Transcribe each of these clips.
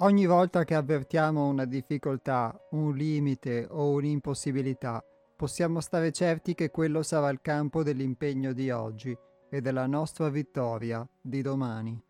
Ogni volta che avvertiamo una difficoltà, un limite o un'impossibilità, possiamo stare certi che quello sarà il campo dell'impegno di oggi e della nostra vittoria di domani.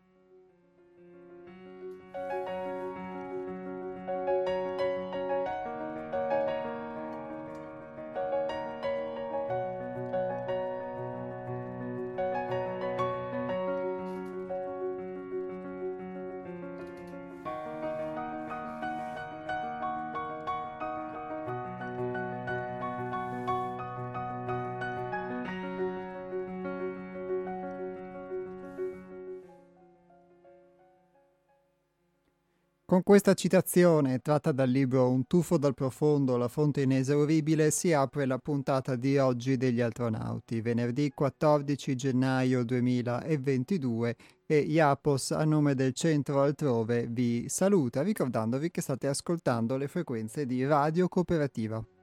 Questa citazione, tratta dal libro Un tuffo dal profondo, la fonte inesauribile, si apre la puntata di oggi degli astronauti, venerdì 14 gennaio 2022 e Iapos a nome del centro altrove vi saluta ricordandovi che state ascoltando le frequenze di Radio Cooperativa.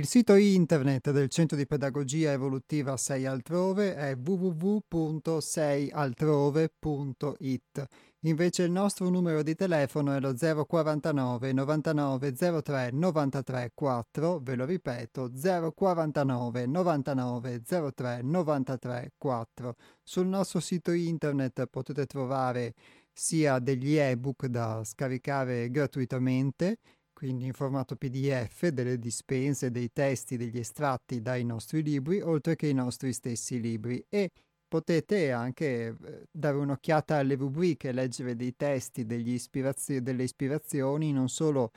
Il sito internet del Centro di Pedagogia Evolutiva 6 Altrove è www.seialtrove.it. Invece il nostro numero di telefono è lo 049 99 03 93 4, ve lo ripeto, 049 99 03 93 4. Sul nostro sito internet potete trovare sia degli ebook da scaricare gratuitamente, quindi in formato PDF, delle dispense, dei testi, degli estratti dai nostri libri, oltre che i nostri stessi libri. E potete anche eh, dare un'occhiata alle rubriche, leggere dei testi, ispirazio- delle ispirazioni, non solo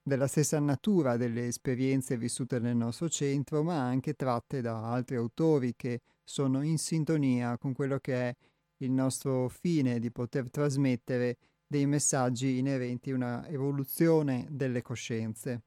della stessa natura delle esperienze vissute nel nostro centro, ma anche tratte da altri autori che sono in sintonia con quello che è il nostro fine di poter trasmettere dei messaggi inerenti a una evoluzione delle coscienze.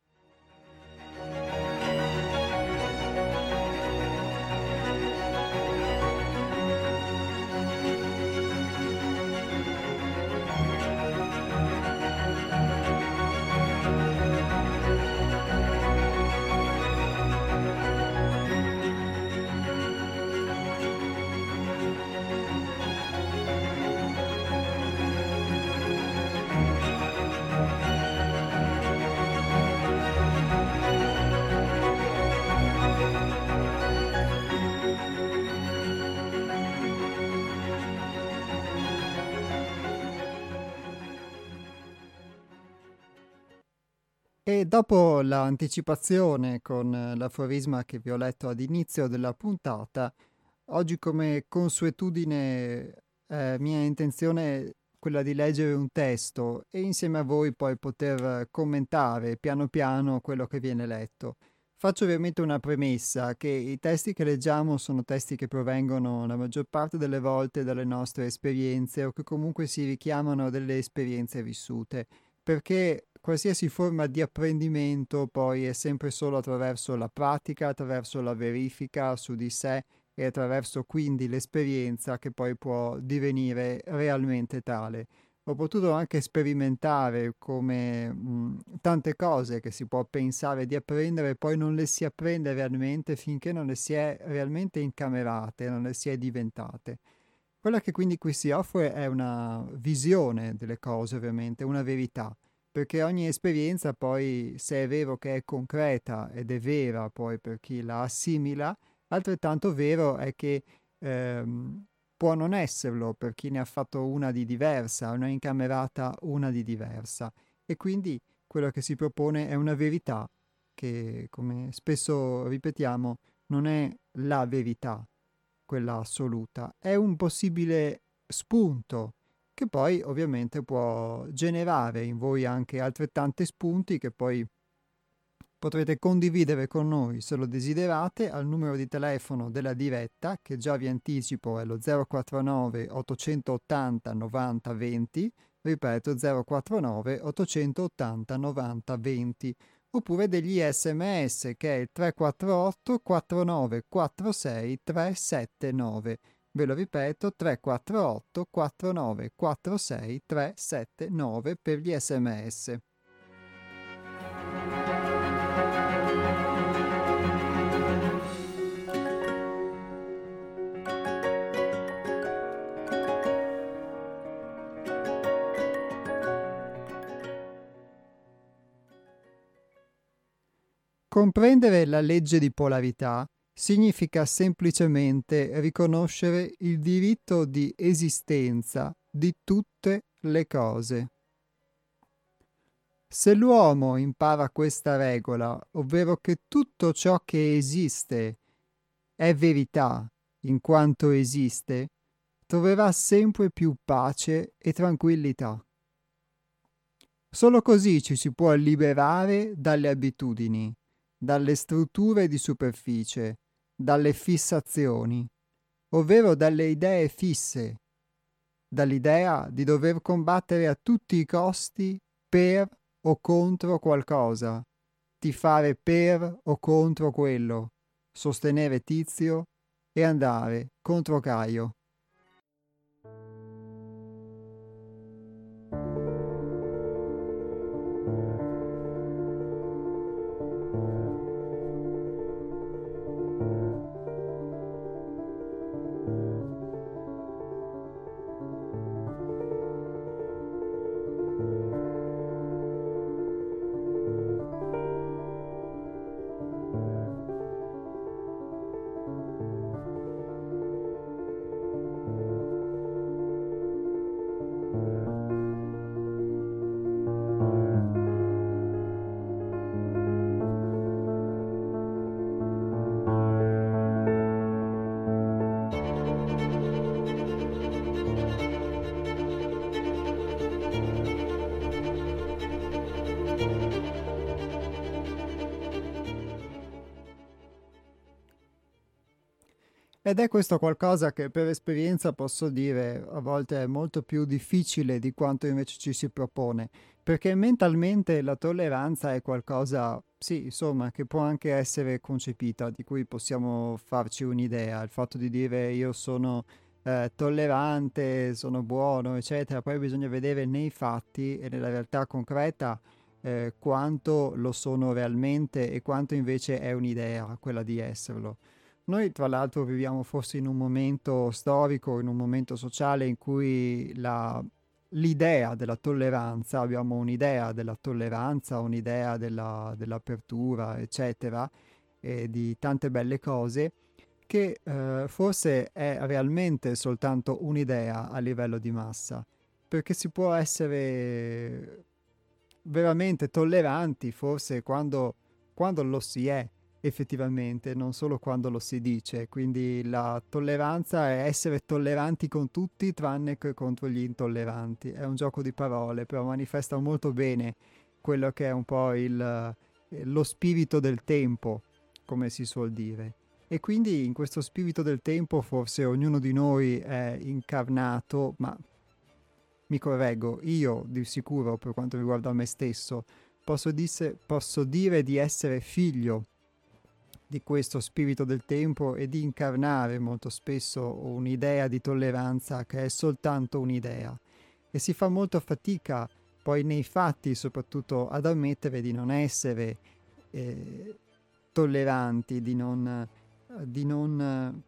E dopo l'anticipazione con l'aforisma che vi ho letto ad inizio della puntata, oggi come consuetudine eh, mia intenzione quella di leggere un testo e insieme a voi poi poter commentare piano piano quello che viene letto. Faccio ovviamente una premessa che i testi che leggiamo sono testi che provengono la maggior parte delle volte dalle nostre esperienze o che comunque si richiamano delle esperienze vissute, perché qualsiasi forma di apprendimento poi è sempre solo attraverso la pratica, attraverso la verifica su di sé e attraverso quindi l'esperienza che poi può divenire realmente tale. Ho potuto anche sperimentare come mh, tante cose che si può pensare di apprendere, poi non le si apprende realmente finché non le si è realmente incamerate, non le si è diventate. Quella che quindi qui si offre è una visione delle cose, ovviamente, una verità perché ogni esperienza poi, se è vero che è concreta ed è vera poi per chi la assimila, altrettanto vero è che ehm, può non esserlo per chi ne ha fatto una di diversa, una incamerata una di diversa. E quindi quello che si propone è una verità che, come spesso ripetiamo, non è la verità, quella assoluta, è un possibile spunto che poi ovviamente può generare in voi anche altrettanti spunti che poi potrete condividere con noi se lo desiderate al numero di telefono della diretta che già vi anticipo è lo 049 880 90 20 ripeto 049 880 90 20 oppure degli sms che è il 348 4946 379. Ve lo ripeto 348 4946 379 per gli sms. Comprendere la legge di polarità significa semplicemente riconoscere il diritto di esistenza di tutte le cose. Se l'uomo impara questa regola, ovvero che tutto ciò che esiste è verità in quanto esiste, troverà sempre più pace e tranquillità. Solo così ci si può liberare dalle abitudini dalle strutture di superficie, dalle fissazioni, ovvero dalle idee fisse, dall'idea di dover combattere a tutti i costi per o contro qualcosa, tifare per o contro quello, sostenere Tizio e andare contro Caio. Ed è questo qualcosa che per esperienza posso dire a volte è molto più difficile di quanto invece ci si propone, perché mentalmente la tolleranza è qualcosa, sì, insomma, che può anche essere concepita, di cui possiamo farci un'idea, il fatto di dire io sono eh, tollerante, sono buono, eccetera, poi bisogna vedere nei fatti e nella realtà concreta eh, quanto lo sono realmente e quanto invece è un'idea quella di esserlo. Noi tra l'altro viviamo forse in un momento storico, in un momento sociale in cui la, l'idea della tolleranza, abbiamo un'idea della tolleranza, un'idea della, dell'apertura, eccetera, e di tante belle cose, che eh, forse è realmente soltanto un'idea a livello di massa, perché si può essere veramente tolleranti forse quando, quando lo si è, effettivamente, non solo quando lo si dice. Quindi la tolleranza è essere tolleranti con tutti tranne che contro gli intolleranti. È un gioco di parole, però manifesta molto bene quello che è un po' il, eh, lo spirito del tempo, come si suol dire. E quindi in questo spirito del tempo forse ognuno di noi è incarnato, ma mi correggo, io di sicuro per quanto riguarda me stesso, posso, disse, posso dire di essere figlio di questo spirito del tempo e di incarnare molto spesso un'idea di tolleranza che è soltanto un'idea. E si fa molto fatica poi nei fatti soprattutto ad ammettere di non essere eh, tolleranti, di non, di non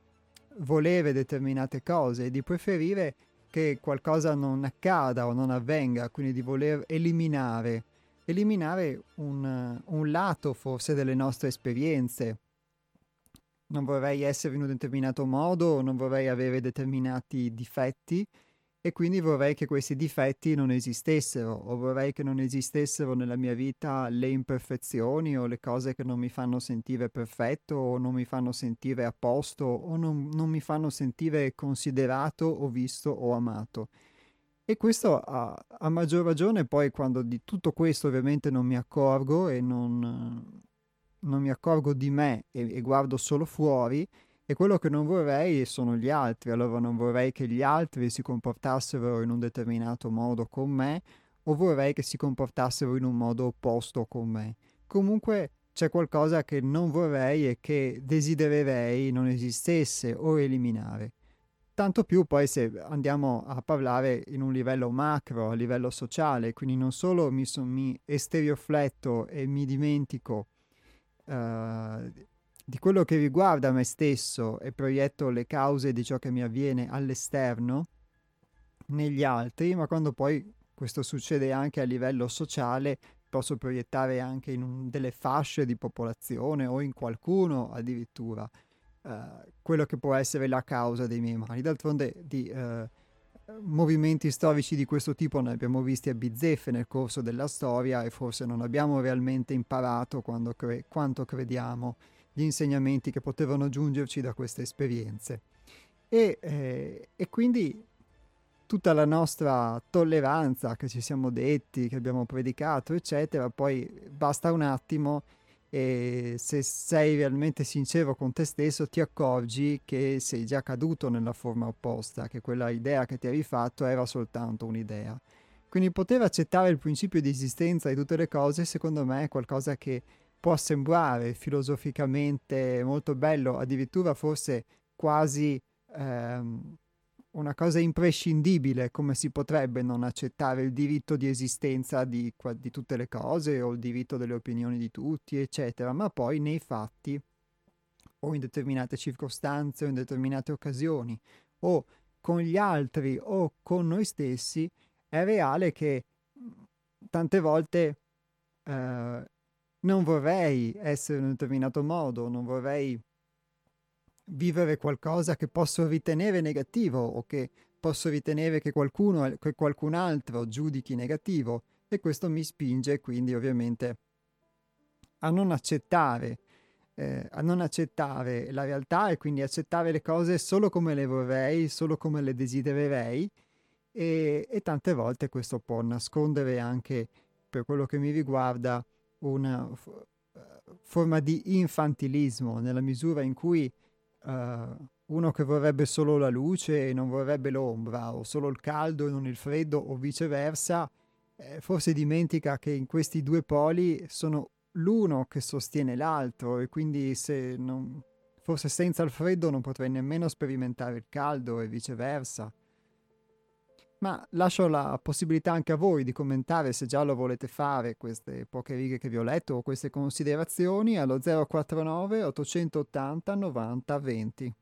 volere determinate cose, di preferire che qualcosa non accada o non avvenga, quindi di voler eliminare, eliminare un, un lato forse delle nostre esperienze, non vorrei essere in un determinato modo, non vorrei avere determinati difetti e quindi vorrei che questi difetti non esistessero o vorrei che non esistessero nella mia vita le imperfezioni o le cose che non mi fanno sentire perfetto o non mi fanno sentire a posto o non, non mi fanno sentire considerato o visto o amato. E questo a, a maggior ragione poi quando di tutto questo ovviamente non mi accorgo e non, non mi accorgo di me e, e guardo solo fuori e quello che non vorrei sono gli altri, allora non vorrei che gli altri si comportassero in un determinato modo con me o vorrei che si comportassero in un modo opposto con me. comunque c'è qualcosa che non vorrei e che desidererei non esistesse o eliminare. Tanto più poi se andiamo a parlare in un livello macro, a livello sociale, quindi non solo mi, so, mi esteriofletto e mi dimentico uh, di quello che riguarda me stesso e proietto le cause di ciò che mi avviene all'esterno, negli altri, ma quando poi questo succede anche a livello sociale, posso proiettare anche in un, delle fasce di popolazione o in qualcuno addirittura uh, quello che può essere la causa dei miei mali. D'altronde di uh, movimenti storici di questo tipo ne abbiamo visti a bizzeffe nel corso della storia e forse non abbiamo realmente imparato cre- quanto crediamo gli insegnamenti che potevano giungerci da queste esperienze. E, eh, e quindi tutta la nostra tolleranza che ci siamo detti, che abbiamo predicato, eccetera, poi basta un attimo e se sei realmente sincero con te stesso ti accorgi che sei già caduto nella forma opposta, che quella idea che ti avevi fatto era soltanto un'idea. Quindi poter accettare il principio di esistenza di tutte le cose, secondo me, è qualcosa che può sembrare filosoficamente molto bello, addirittura forse quasi ehm, una cosa imprescindibile, come si potrebbe non accettare il diritto di esistenza di, di, tutte le cose o il diritto delle opinioni di tutti, eccetera, ma poi nei fatti o in determinate circostanze o in determinate occasioni o con gli altri o con noi stessi è reale che tante volte eh, non vorrei essere in un determinato modo, non vorrei vivere qualcosa che posso ritenere negativo o che posso ritenere che qualcuno, che qualcun altro giudichi negativo e questo mi spinge quindi ovviamente a non accettare eh, a non accettare la realtà e quindi accettare le cose solo come le vorrei, solo come le desidererei e, e tante volte questo può nascondere anche per quello che mi riguarda una f- forma di infantilismo nella misura in cui uh, uno che vorrebbe solo la luce e non vorrebbe l'ombra, o solo il caldo e non il freddo, o viceversa, eh, forse dimentica che in questi due poli sono l'uno che sostiene l'altro e quindi se non, forse senza il freddo non potrei nemmeno sperimentare il caldo e viceversa. Ma lascio la possibilità anche a voi di commentare se già lo volete fare queste poche righe che vi ho letto o queste considerazioni allo 049 880 90 20.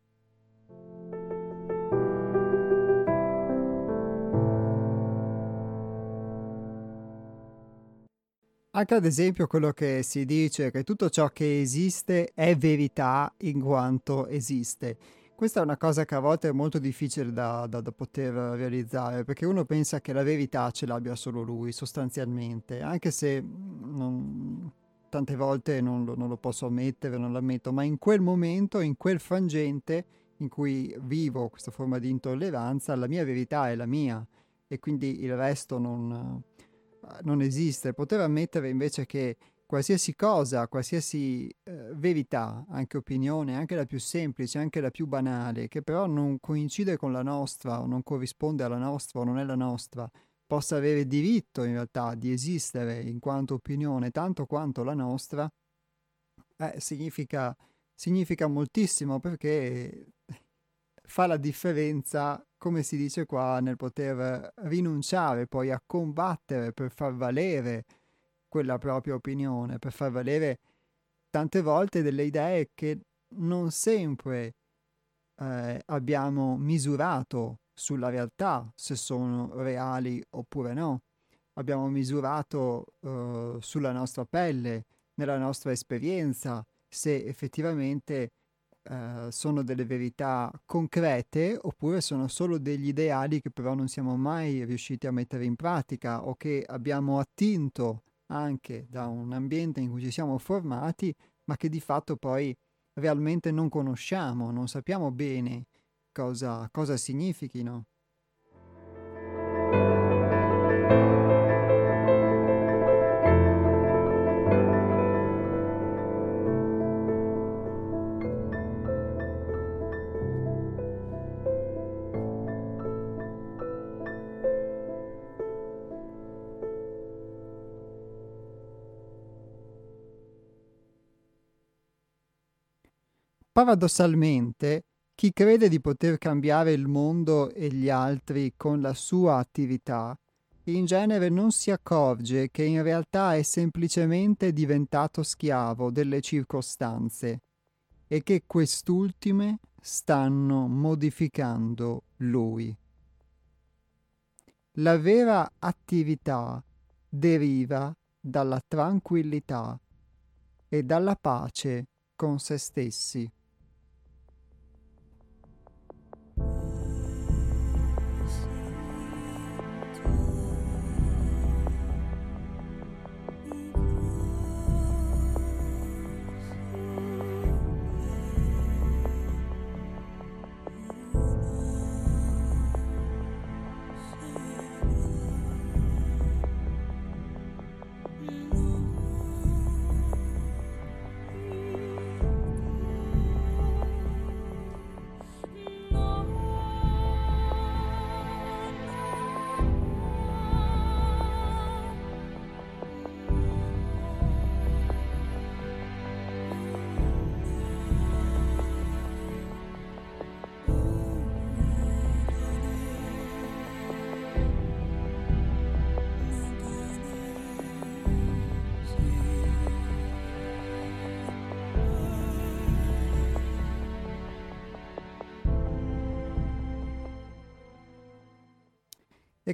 Anche ad esempio quello che si dice che tutto ciò che esiste è verità in quanto esiste. Questa è una cosa che a volte è molto difficile da, da, da, poter realizzare, perché uno pensa che la verità ce l'abbia solo lui, sostanzialmente, anche se non, tante volte non lo, non lo posso ammettere, non l'ammetto, ma in quel momento, in quel frangente in cui vivo questa forma di intolleranza, la mia verità è la mia e quindi il resto non, non esiste. Poter ammettere invece che qualsiasi cosa, qualsiasi eh, verità, anche opinione, anche la più semplice, anche la più banale, che però non coincide con la nostra o non corrisponde alla nostra o non è la nostra, possa avere diritto in realtà di esistere in quanto opinione tanto quanto la nostra, eh, significa, significa moltissimo perché fa la differenza, come si dice qua, nel poter rinunciare poi a combattere per far valere quella propria opinione, per far valere tante volte delle idee che non sempre eh, abbiamo misurato sulla realtà, se sono reali oppure no. Abbiamo misurato eh, sulla nostra pelle, nella nostra esperienza, se effettivamente eh, sono delle verità concrete oppure sono solo degli ideali che però non siamo mai riusciti a mettere in pratica o che abbiamo attinto anche da un ambiente in cui ci siamo formati, ma che di fatto poi realmente non conosciamo, non sappiamo bene cosa, cosa significhino. Paradossalmente, chi crede di poter cambiare il mondo e gli altri con la sua attività, in genere non si accorge che in realtà è semplicemente diventato schiavo delle circostanze e che quest'ultime stanno modificando lui. La vera attività deriva dalla tranquillità e dalla pace con se stessi.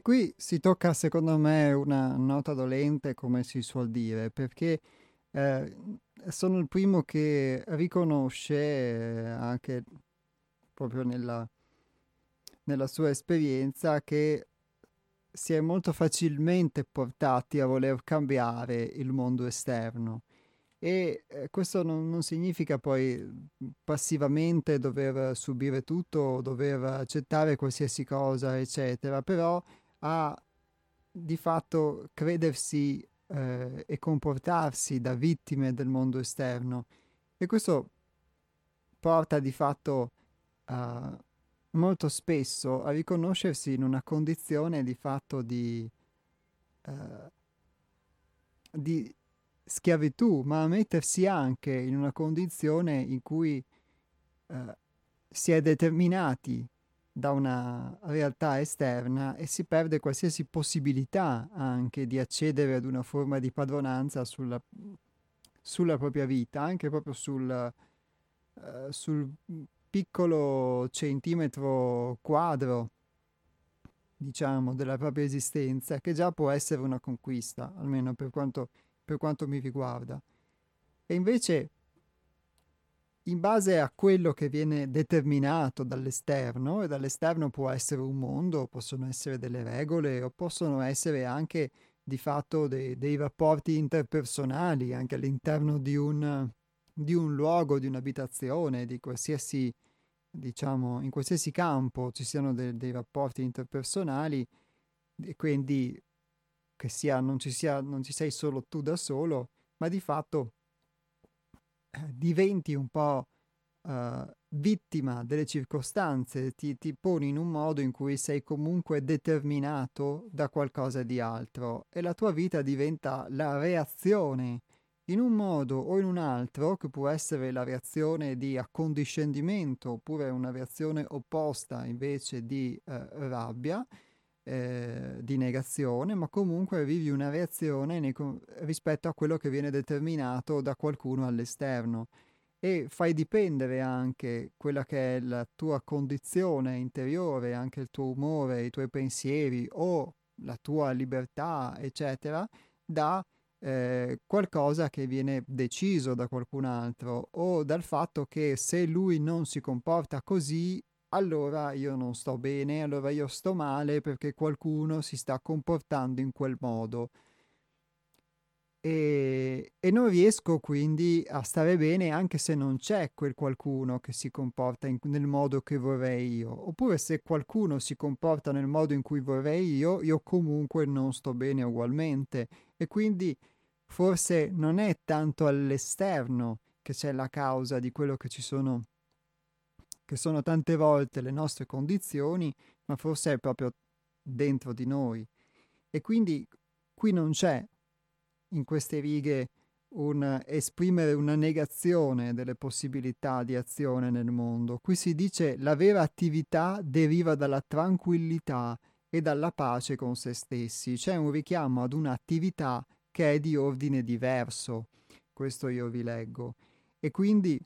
Qui si tocca, secondo me, una nota dolente, come si suol dire, perché eh, sono il primo che riconosce eh, anche proprio nella, nella sua esperienza che si è molto facilmente portati a voler cambiare il mondo esterno. E eh, questo non, non, significa poi passivamente dover subire tutto, dover accettare qualsiasi cosa, eccetera, però a di fatto credersi eh, e comportarsi da vittime del mondo esterno. E questo porta di fatto uh, molto spesso a riconoscersi in una condizione di fatto di, uh, di schiavitù, ma a mettersi anche in una condizione in cui uh, si è determinati da una realtà esterna e si perde qualsiasi possibilità anche di accedere ad una forma di padronanza sulla, sulla propria vita, anche proprio sul, uh, sul piccolo centimetro quadro, diciamo, della propria esistenza, che già può essere una conquista, almeno per quanto, per quanto mi riguarda. E invece in base a quello che viene determinato dall'esterno, e dall'esterno può essere un mondo, possono essere delle regole o possono essere anche di fatto dei, dei rapporti interpersonali anche all'interno di un, di un luogo, di un'abitazione, di qualsiasi, diciamo, in qualsiasi campo ci siano de, dei rapporti interpersonali e quindi che sia, non, ci sia, non ci sei solo tu da solo, ma di fatto diventi un po' uh, vittima delle circostanze, ti, ti poni in un modo in cui sei comunque determinato da qualcosa di altro e la tua vita diventa la reazione in un modo o in un altro, che può essere la reazione di accondiscendimento oppure una reazione opposta invece di eh, rabbia, eh, di negazione, ma comunque vivi una reazione nei, rispetto a quello che viene determinato da qualcuno all'esterno. E fai dipendere anche quella che è la tua condizione interiore, anche il tuo umore, i tuoi pensieri o la tua libertà, eccetera, da eh, qualcosa che viene deciso da qualcun altro o dal fatto che se lui non si comporta così allora io non sto bene, allora io sto male perché qualcuno si sta comportando in quel modo. E, e, non riesco quindi a stare bene anche se non c'è quel qualcuno che si comporta in, nel modo che vorrei io. Oppure se qualcuno si comporta nel modo in cui vorrei io, io comunque non sto bene ugualmente. E quindi forse non è tanto all'esterno che c'è la causa di quello che ci sono che sono tante volte le nostre condizioni, ma forse è proprio dentro di noi. E quindi qui non c'è in queste righe un esprimere una negazione delle possibilità di azione nel mondo. Qui si dice la vera attività deriva dalla tranquillità e dalla pace con se stessi. C'è un richiamo ad un'attività che è di ordine diverso. Questo io vi leggo. E quindi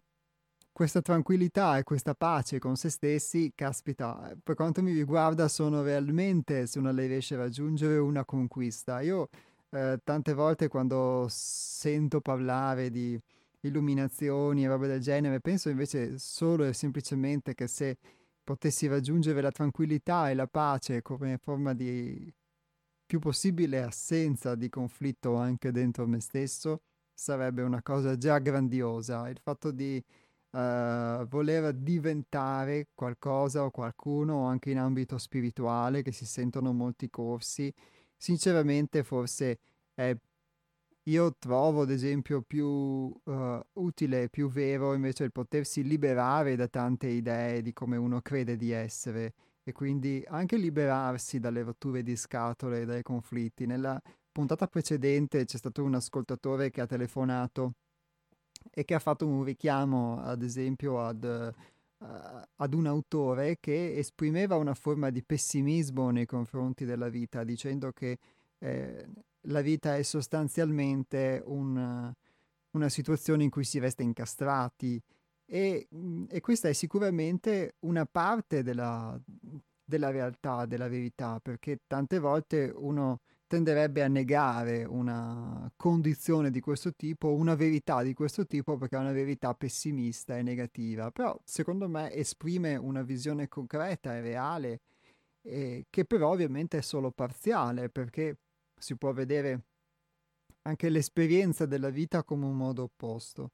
questa tranquillità e questa pace con se stessi, caspita, per quanto mi riguarda sono realmente, se uno le riesce a raggiungere, una conquista. Io eh, tante volte quando sento parlare di illuminazioni e robe del genere, penso invece solo e semplicemente che se potessi raggiungere la tranquillità e la pace come forma di più possibile assenza di conflitto anche dentro me stesso, sarebbe una cosa già grandiosa. Il fatto di uh, voler diventare qualcosa o qualcuno anche in ambito spirituale, che si sentono molti corsi, sinceramente forse è io trovo ad esempio più uh, utile, più vero invece il potersi liberare da tante idee di come uno crede di essere e quindi anche liberarsi dalle rotture di scatole e dai conflitti. Nella puntata precedente c'è stato un ascoltatore che ha telefonato e che ha fatto un richiamo ad esempio ad, uh, ad un autore che esprimeva una forma di pessimismo nei confronti della vita dicendo che eh, la vita è sostanzialmente un, una situazione in cui si resta incastrati e, mhmm, e questa è sicuramente una parte della, della realtà, della verità, perché tante volte uno tenderebbe a negare una condizione di questo tipo, una verità di questo tipo, perché è una verità pessimista e negativa, però secondo me esprime una visione concreta e reale, eh, che però ovviamente è solo parziale, perché si può vedere anche l'esperienza della vita come un modo opposto.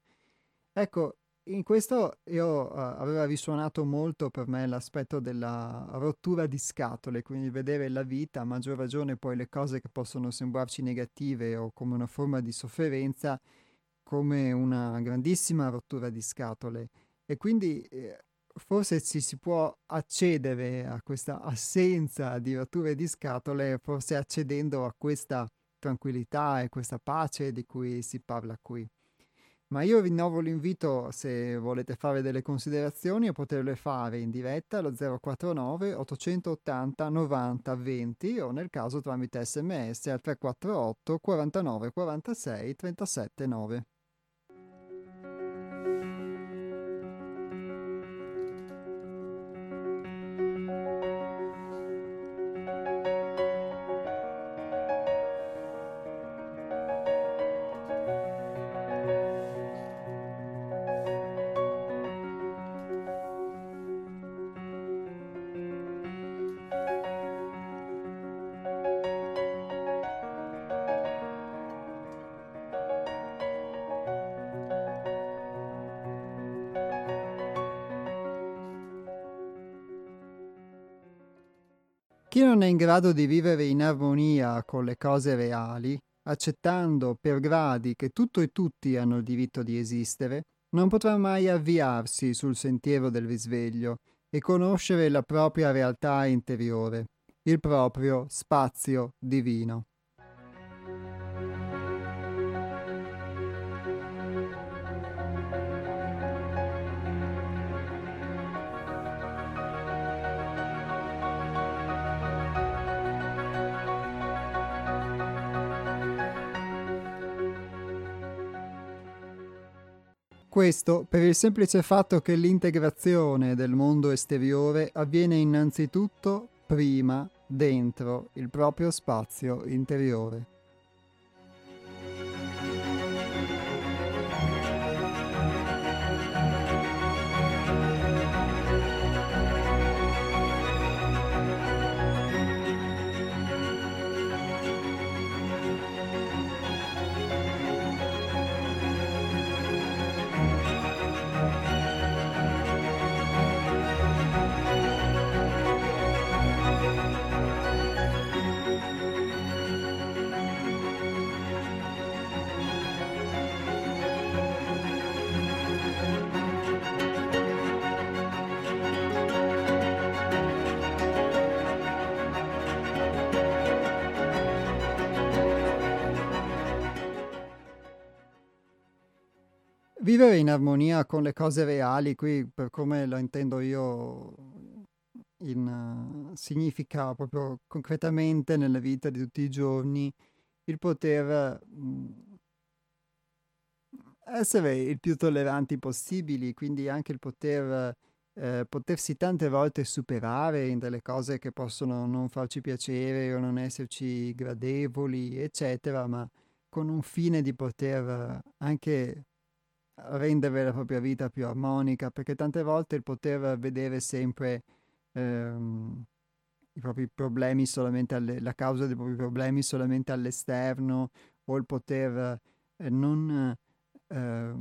Ecco, in questo io uh, aveva risuonato molto per me l'aspetto della rottura di scatole, quindi vedere la vita, a maggior ragione poi le cose che possono sembrarci negative o come una forma di sofferenza, come una grandissima rottura di scatole. E quindi eh, forse ci si può accedere a questa assenza di rotture di scatole, forse accedendo a questa tranquillità e questa pace di cui si parla qui. Ma io rinnovo l'invito, se volete fare delle considerazioni, a poterle fare in diretta allo 049 880 90 20 o nel caso tramite sms al 348 49 46 37 9. In grado di vivere in armonia con le cose reali, accettando per gradi che tutto e tutti hanno il diritto di esistere, non potrà mai avviarsi sul sentiero del risveglio e conoscere la propria realtà interiore, il proprio spazio divino. Questo per il semplice fatto che l'integrazione del mondo esteriore avviene innanzitutto prima dentro il proprio spazio interiore. In armonia con le cose reali, qui per come lo intendo io, in, uh, significa proprio concretamente nella vita di tutti i giorni il poter mh, essere il più tolleranti possibili, quindi anche il poter eh, potersi tante volte superare in delle cose che possono non farci piacere o non esserci gradevoli, eccetera, ma con un fine di poter anche rendere la propria vita più armonica, perché tante volte il poter vedere sempre ehm, i propri problemi solamente alle, la causa dei propri problemi solamente all'esterno o il poter eh, non eh,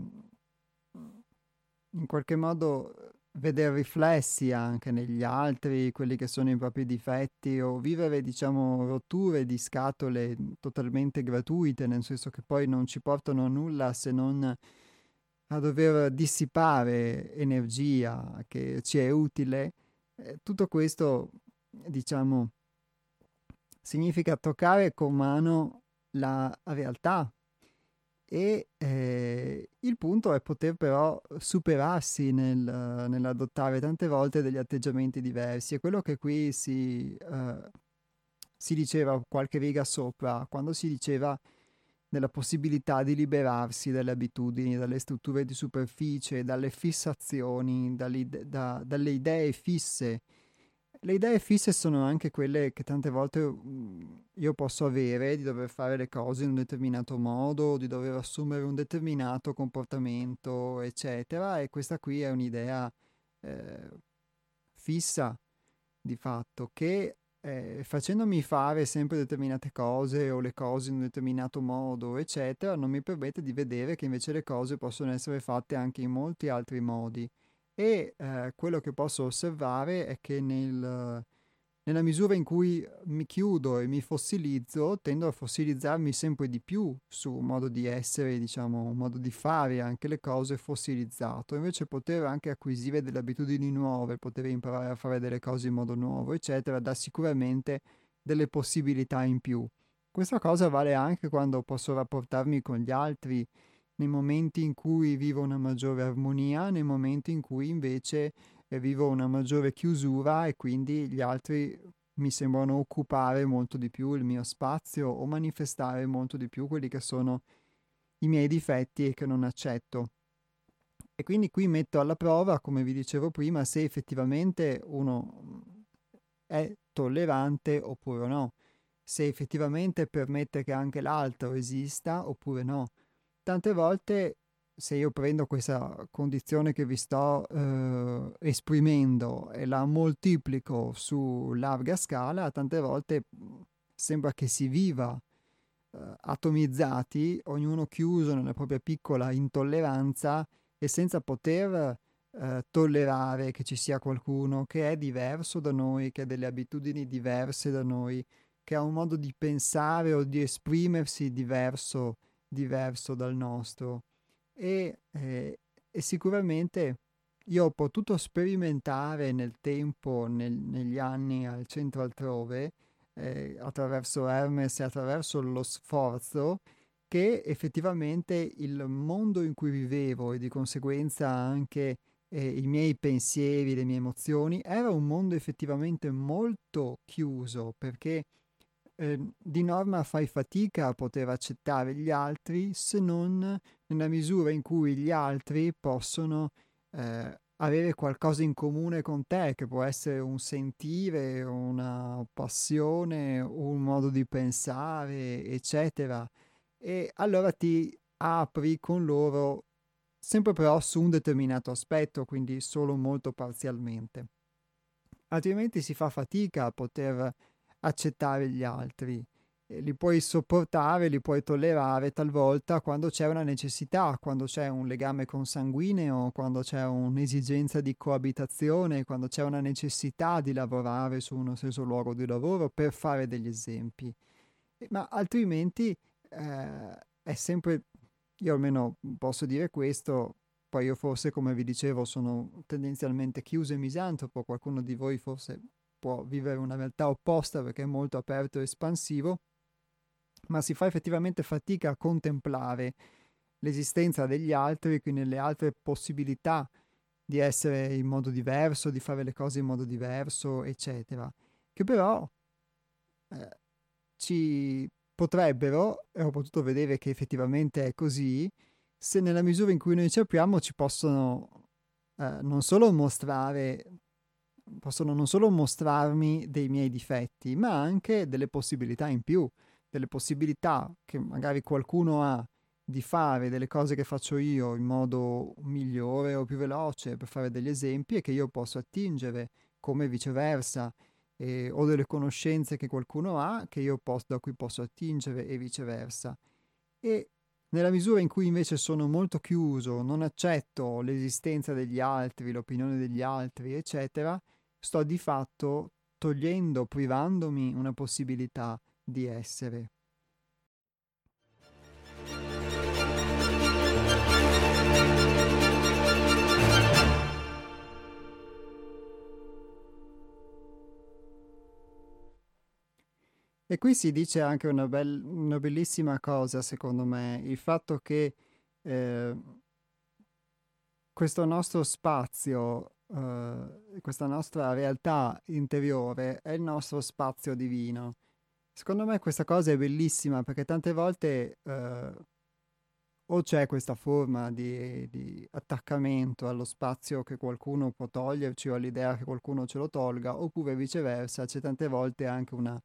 in qualche modo vedere riflessi anche negli altri quelli che sono i propri difetti o vivere diciamo rotture di scatole totalmente gratuite nel senso che poi non ci portano a nulla se non a dover dissipare energia che ci è utile eh, tutto questo diciamo significa toccare con mano la realtà e eh, il punto è poter però superarsi nel, nell'adottare tante volte degli atteggiamenti diversi. È quello che qui si, uh, si diceva qualche riga sopra, quando si diceva della possibilità di liberarsi dalle abitudini, dalle strutture di superficie, dalle fissazioni, da, dalle idee fisse. Le idee fisse sono anche quelle che tante volte mhmm, io posso avere di dover fare le cose in un determinato modo, di dover assumere un determinato comportamento, eccetera, e questa qui è un'idea eh, fissa di fatto che eh, facendomi fare sempre determinate cose o le cose in un determinato modo, eccetera, non mi permette di vedere che invece le cose possono essere fatte anche in molti altri modi. E eh, quello che posso osservare è che nel, nella misura in cui mi chiudo e mi fossilizzo, tendo a fossilizzarmi sempre di più su un modo di essere, diciamo, un modo di fare anche le cose fossilizzato. Invece poter anche acquisire delle abitudini nuove, poter imparare a fare delle cose in modo nuovo, eccetera, dà sicuramente delle possibilità in più. Questa cosa vale anche quando posso rapportarmi con gli altri nei momenti in cui vivo una maggiore armonia, nei momenti in cui invece vivo una maggiore chiusura e quindi gli altri mi sembrano occupare molto di più il mio spazio o manifestare molto di più quelli che sono i miei difetti e che non accetto. E quindi qui metto alla prova, come vi dicevo prima, se effettivamente uno è tollerante oppure no, se effettivamente permette che anche l'altro esista oppure no tante volte se io prendo questa condizione che vi sto eh, esprimendo e la moltiplico su larga scala, tante volte sembra che si viva eh, atomizzati, ognuno chiuso nella propria piccola intolleranza e senza poter eh, tollerare che ci sia qualcuno che è diverso da noi, che ha delle abitudini diverse da noi, che ha un modo di pensare o di esprimersi diverso diverso dal nostro e, eh, e sicuramente io ho potuto sperimentare nel tempo, nel, negli anni al centro altrove, eh, attraverso Hermes e attraverso lo sforzo, che effettivamente il mondo in cui vivevo e di conseguenza anche eh, i miei pensieri, le mie emozioni, era un mondo effettivamente molto chiuso perché eh, di norma fai fatica a poter accettare gli altri se non nella misura in cui gli altri possono eh, avere qualcosa in comune con te, che può essere un sentire, una passione, un modo di pensare, eccetera. E allora ti apri con loro sempre però su un determinato aspetto, quindi solo molto parzialmente. Altrimenti si fa fatica a poter accettare gli altri. Li puoi sopportare, li puoi tollerare talvolta quando c'è una necessità, quando c'è un legame consanguineo, quando c'è un'esigenza di coabitazione, quando c'è una necessità di lavorare su uno stesso luogo di lavoro, per fare degli esempi. Ma altrimenti eh, è sempre, io almeno posso dire questo, poi io forse come vi dicevo sono tendenzialmente chiuso e misantropo, qualcuno di voi forse può vivere una realtà opposta perché è molto aperto e espansivo, ma si fa effettivamente fatica a contemplare l'esistenza degli altri, quindi nelle altre possibilità di essere in modo diverso, di fare le cose in modo diverso, eccetera, che però eh, ci potrebbero, e ho potuto vedere che effettivamente è così, se nella misura in cui noi ci apriamo ci possono eh, non solo mostrare possono non solo mostrarmi dei miei difetti, ma anche delle possibilità in più, delle possibilità che magari qualcuno ha di fare delle cose che faccio io in modo migliore o più veloce, per fare degli esempi, e che io posso attingere, come viceversa, eh, o delle conoscenze che qualcuno ha che io posso, da cui posso attingere e viceversa. E nella misura in cui invece sono molto chiuso, non accetto l'esistenza degli altri, l'opinione degli altri, eccetera, sto di fatto togliendo, privandomi una possibilità di essere. E qui si dice anche una, bel- una bellissima cosa, secondo me, il fatto che eh, questo nostro spazio, eh, questa nostra realtà interiore è il nostro spazio divino. Secondo me questa cosa è bellissima perché tante volte eh, o c'è questa forma di, di, attaccamento allo spazio che qualcuno può toglierci o all'idea che qualcuno ce lo tolga, oppure viceversa, c'è tante volte anche una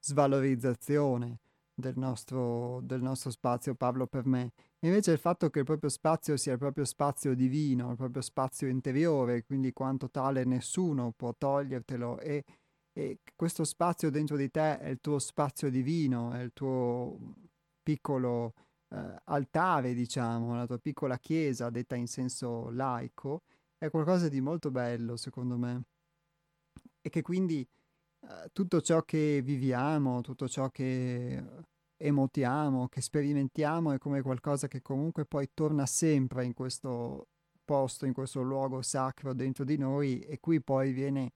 svalorizzazione del nostro, del nostro spazio, parlo per me. Invece il fatto che il proprio spazio sia il proprio spazio divino, il proprio spazio interiore, quindi quanto tale nessuno può togliertelo e, e questo spazio dentro di te è il tuo spazio divino, è il tuo piccolo eh, altare, diciamo, la tua piccola chiesa detta in senso laico, è qualcosa di molto bello secondo me. E che quindi eh, tutto ciò che viviamo, tutto ciò che emotiamo, che sperimentiamo è come qualcosa che comunque poi torna sempre in questo posto, in questo luogo sacro dentro di noi e qui poi viene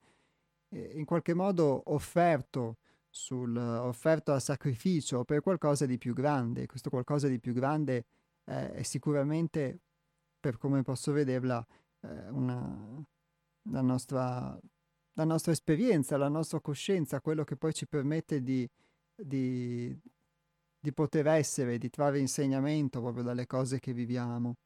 eh, in qualche modo offerto, sul, offerto a sacrificio per qualcosa di più grande. Questo qualcosa di più grande eh, è sicuramente, per come posso vederla, eh, una, la nostra la nostra esperienza, la nostra coscienza, quello che poi ci permette di, di, di poter essere, di trarre insegnamento proprio dalle cose che viviamo.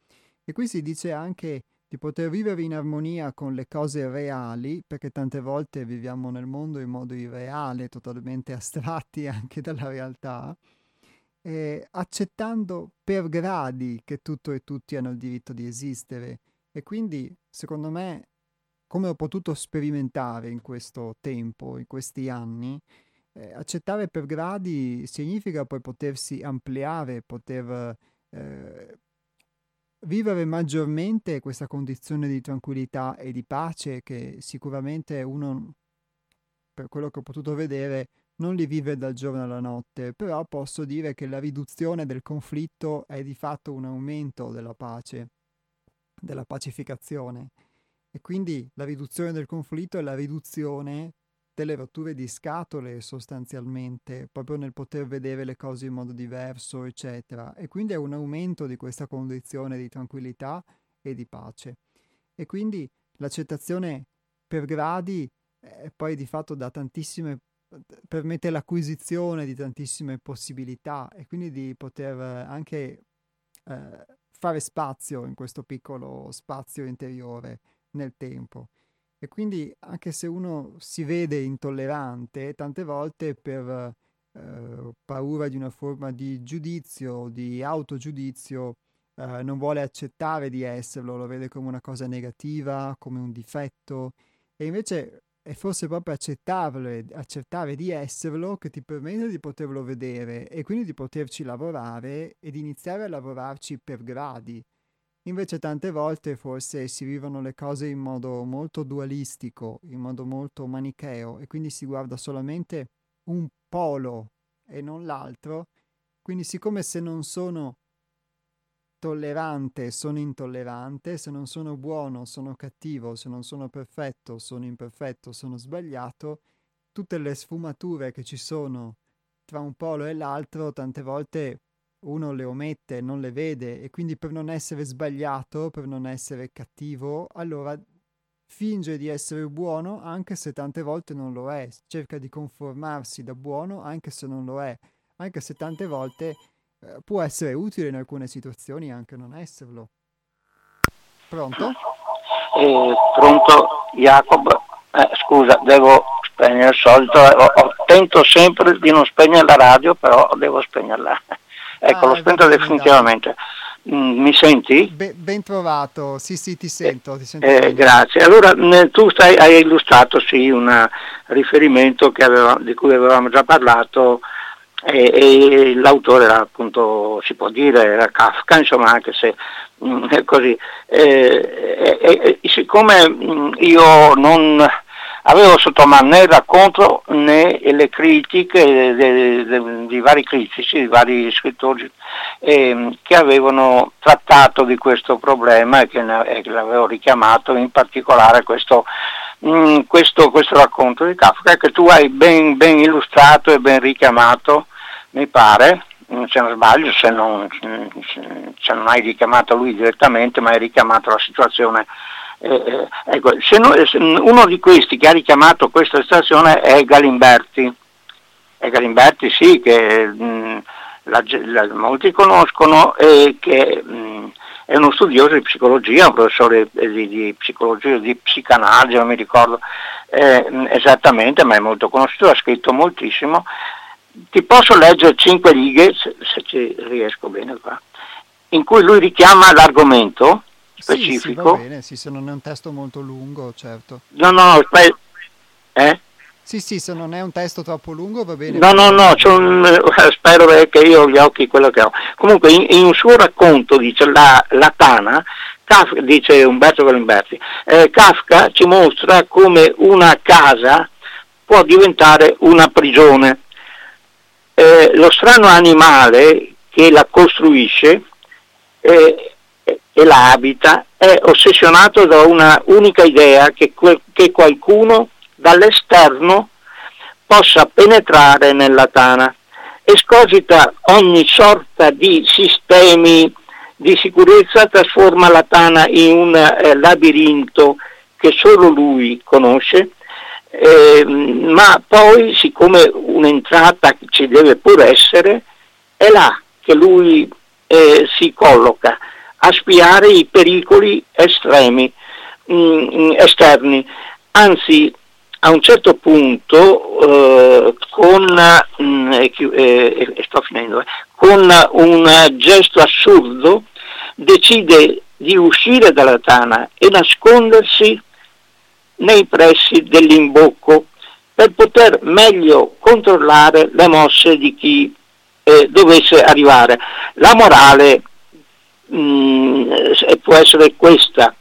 E qui si dice anche di poter vivere in armonia con le cose reali, perché tante volte viviamo nel mondo in modo irreale, totalmente astratti anche dalla realtà, eh, accettando per gradi che tutto e tutti hanno il diritto di esistere. E quindi, secondo me, come ho potuto sperimentare in questo tempo, in questi anni, eh, accettare per gradi significa poi potersi ampliare, poter eh, vivere maggiormente questa condizione di tranquillità e di pace che sicuramente uno, per quello che ho potuto vedere, non li vive dal giorno alla notte, però posso dire che la riduzione del conflitto è di fatto un aumento della pace, della pacificazione. E quindi la riduzione del conflitto è la riduzione delle rotture di scatole sostanzialmente, proprio nel poter vedere le cose in modo diverso, eccetera. E quindi è un aumento di questa condizione di tranquillità e di pace. E quindi l'accettazione per gradi eh, poi di fatto da tantissime permette l'acquisizione di tantissime possibilità e quindi di poter anche eh, fare spazio in questo piccolo spazio interiore nel tempo. E quindi anche se uno si vede intollerante, tante volte per eh, paura di una forma di giudizio, di autogiudizio, eh, non vuole accettare di esserlo, lo vede come una cosa negativa, come un difetto. E invece è forse proprio accettarlo, accettare di esserlo che ti permette di poterlo vedere e quindi di poterci lavorare ed iniziare a lavorarci per gradi Invece tante volte forse si vivono le cose in modo molto dualistico, in modo molto manicheo e quindi si guarda solamente un polo e non l'altro. Quindi siccome se non sono tollerante sono intollerante, se non sono buono sono cattivo, se non sono perfetto sono imperfetto, sono sbagliato, tutte le sfumature che ci sono tra un polo e l'altro tante volte uno le omette, non le vede e quindi per non essere sbagliato, per non essere cattivo, allora finge di essere buono anche se tante volte non lo è, cerca di conformarsi da buono anche se non lo è, anche se tante volte eh, può essere utile in alcune situazioni anche non esserlo. Pronto? Eh, pronto Jacob, eh, scusa, devo spegnere il solito, ho, ho, tento sempre di non spegnere la radio, però devo spegnerla. Ecco, ah, l'ho spenta definitivamente. Mm, mi senti? Be- ben trovato, sì sì ti sento. Ti sento eh, grazie. Allora tu stai, hai illustrato sì un riferimento aveva, di cui avevamo già parlato e, e, l'autore era appunto, si può dire, era Kafka, insomma anche se mh, mm, è così. Eh, eh, siccome mh, mm, io non avevo sotto mano né il racconto né le critiche di vari critici, di vari scrittori eh, che avevano trattato di questo problema e che, ne, che l'avevo richiamato, in particolare questo, mh, mm, questo, questo, racconto di Kafka che tu hai ben, ben illustrato e ben richiamato, mi pare, se non sbaglio, se non, se non, hai richiamato lui direttamente, ma hai richiamato la situazione eh, eh, ecco, no, uno di questi che ha richiamato questa stazione è Galimberti. E Galimberti sì, che mh, la, la, molti conoscono e che mh, è uno studioso di psicologia, un professore di, di psicologia, di psicanalisi, non mi ricordo eh, esattamente, ma è molto conosciuto, ha scritto moltissimo. Ti posso leggere cinque righe, se, se ci riesco bene qua, in cui lui richiama l'argomento specifico. Sì, sì, va bene, sì, se non è un testo molto lungo, certo. No, no, aspetta. Eh? Sì, sì, se non è un testo troppo lungo va bene. No, no, no, un, eh, spero che io ho gli occhi quello che ho. Comunque in, in un suo racconto, dice la, la Tana, Kafka, dice Umberto Galimberti, eh, Kafka ci mostra come una casa può diventare una prigione. Eh, lo strano animale che la costruisce eh, e la abita è ossessionato da una unica idea che, che qualcuno dall'esterno possa penetrare nella tana. Escogita ogni sorta di sistemi di sicurezza, trasforma la tana in un eh, labirinto che solo lui conosce, eh, ma poi siccome un'entrata ci deve pur essere, è là che lui eh, si colloca a spiare i pericoli estremi, mh, mm, esterni. Anzi, a un certo punto, eh, con, mh, mm, eh, finendo, con un gesto assurdo, decide di uscire dalla tana e nascondersi nei pressi dell'imbocco per poter meglio controllare le mosse di chi eh, dovesse arrivare. La morale mh, mm, può essere questa,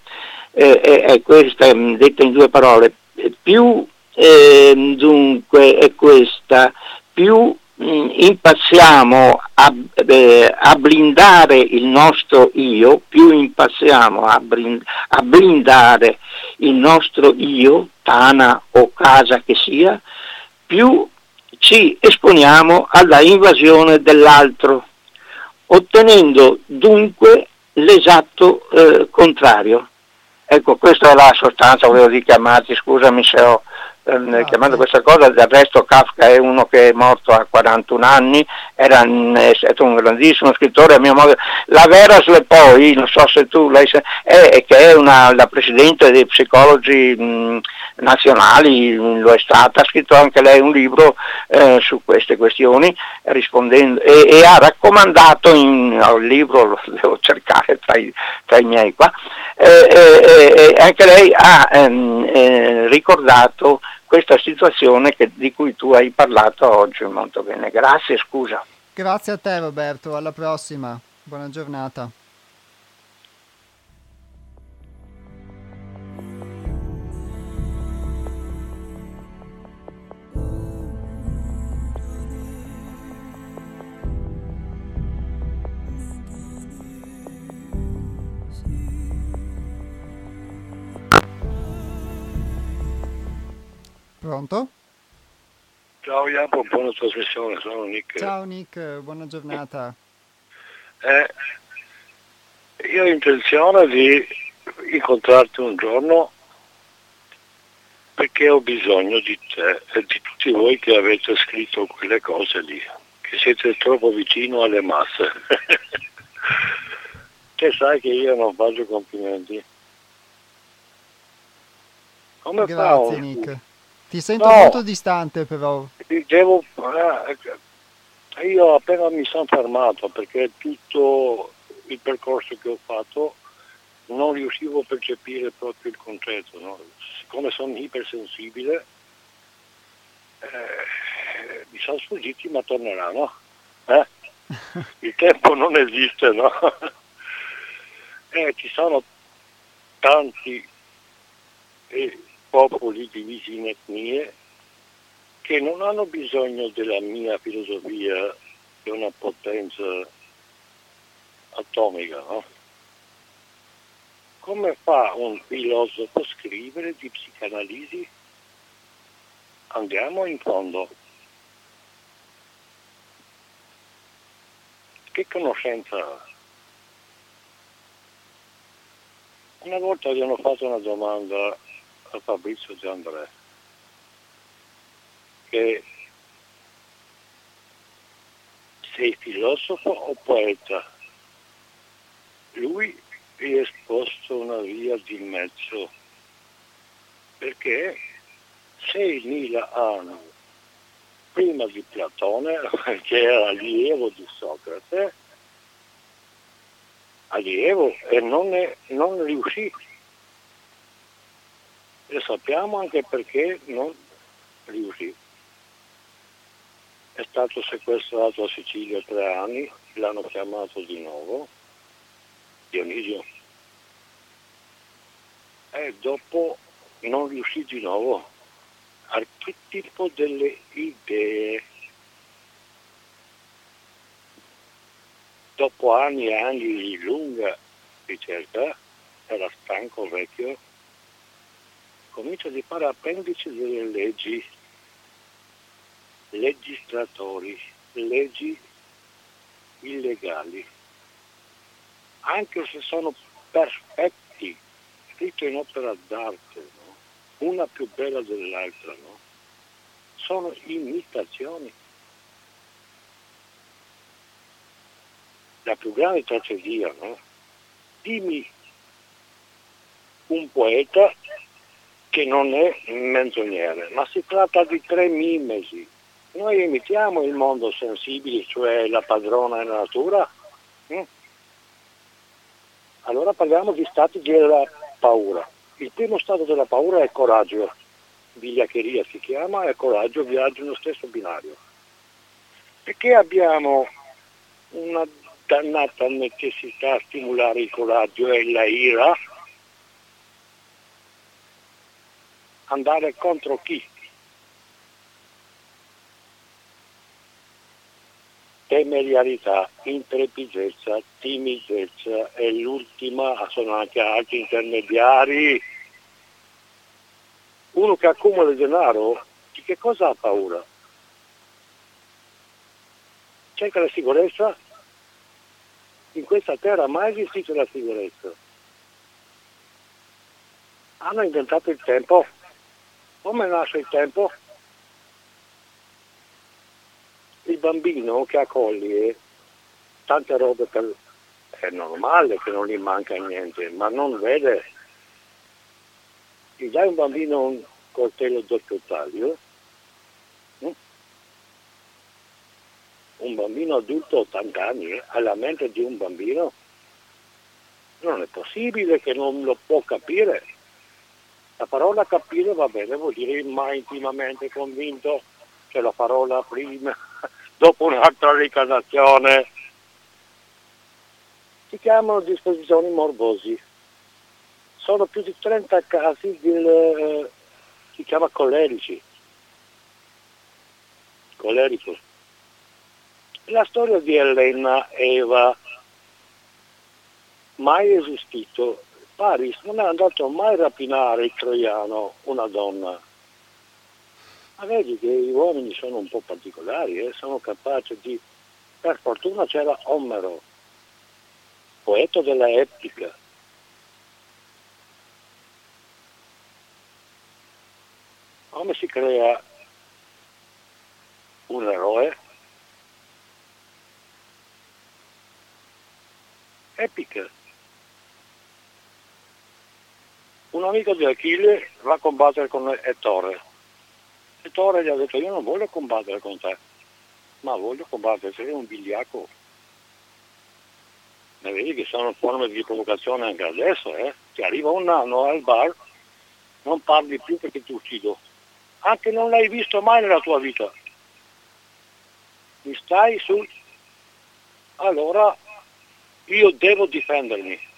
eh, è questa mm, detta in due parole, più eh, dunque è questa, più mh, mm, impassiamo a, eh, a, blindare il nostro io, più impassiamo a, blind, a blindare il nostro io, tana o casa che sia, più ci esponiamo alla invasione dell'altro ottenendo dunque l'esatto eh, contrario. Ecco, questa è la sostanza, volevo richiamarti, scusami se ho eh, chiamando questa cosa, del resto Kafka è uno che è morto a 41 anni, era è stato un grandissimo scrittore, a mio modo. La Vera poi, non so se tu lei è, che è una, la presidente dei psicologi mh, nazionali, lo è stata, ha scritto anche lei un libro eh, su queste questioni rispondendo, e, e ha raccomandato in, no, il libro, lo devo cercare tra i, tra i miei qua, eh, eh, eh anche lei ha ehm, eh, ricordato questa situazione che, di cui tu hai parlato oggi molto bene. Grazie, scusa. Grazie a te Roberto, alla prossima. Buona giornata. Pronto? Ciao Jacopo, buona trasmissione, sono Nick. Ciao Nick, buona giornata. Eh, io ho intenzione di incontrarti un giorno perché ho bisogno di te e di tutti voi che avete scritto quelle cose lì, che siete troppo vicino alle masse. te sai che io non faccio complimenti. Come Grazie fa un... Nick. Ti sento no, molto distante però. Devo, eh, io appena mi sono fermato perché tutto il percorso che ho fatto non riuscivo a percepire proprio il concetto. No? Siccome sono ipersensibile, eh, mi sono sfuggiti ma torneranno. Eh? Il tempo non esiste, no? eh, ci sono tanti eh, popoli divisi in etnie che non hanno bisogno della mia filosofia di una potenza atomica, no? Come fa un filosofo a scrivere di psicanalisi? Andiamo in fondo. Che conoscenza ha? Una volta gli hanno fatto una domanda a Fabrizio Giandré che sei filosofo o poeta? Lui è esposto una via di mezzo perché 6.000 anni prima di Platone, che era allievo di Socrate, allievo e non, è, non riuscì e sappiamo anche perché non riuscì. È stato sequestrato a Sicilia tre anni, l'hanno chiamato di nuovo, Dionisio. E dopo non riuscì di nuovo. Archetipo delle idee. Dopo anni e anni di lunga ricerca, era stanco vecchio, comincia a fare appendici delle leggi, legislatori, leggi illegali, anche se sono perfetti, scritti in opera d'arte, no? una più bella dell'altra, no? sono imitazioni. La più grande tragedia, no? Dimmi un poeta che non è menzognere, ma si tratta di tre mimesi. Noi imitiamo il mondo sensibile, cioè la padrona della natura, hm? allora parliamo di stati della paura. Il primo stato della paura è coraggio, vigliaccheria si chiama, e coraggio viaggio nello stesso binario. Perché abbiamo una dannata necessità a stimolare il coraggio e la ira? Andare contro chi? Temerarietà, intrepidezza, timidezza e l'ultima sono anche altri intermediari. Uno che accumula denaro, di che cosa ha paura? Cerca la sicurezza? In questa terra mai esiste la sicurezza. Hanno inventato il tempo come nasce il tempo? Il bambino che accoglie tante robe per... è normale che non gli manca niente, ma non vede. Gli dai un bambino un coltello doppio taglio, hm? un bambino adulto 80 anni ha la mente di un bambino, non è possibile che non lo può capire. La parola capire va bene, vuol dire mai intimamente convinto, c'è la parola prima, dopo un'altra ricarnazione. Si chiamano disposizioni morbosi. Sono più di 30 casi di, eh, si chiama collerici. Collerico. La storia di Elena Eva mai esistito Paris non è andato mai a rapinare il troiano una donna. Ma vedi che gli uomini sono un po' particolari, eh? sono capaci di... Per fortuna c'era Omero, poeta della epica. Come si crea un eroe? Epica. Un amico di Achille va a combattere con Ettore. Ettore gli ha detto io non voglio combattere con te, ma voglio combattere, sei un vigliacco. Ne vedi che sono forme di provocazione anche adesso, eh? Ti arriva un anno al bar, non parli più perché ti uccido. Anche non l'hai visto mai nella tua vita. Mi stai su... Allora io devo difendermi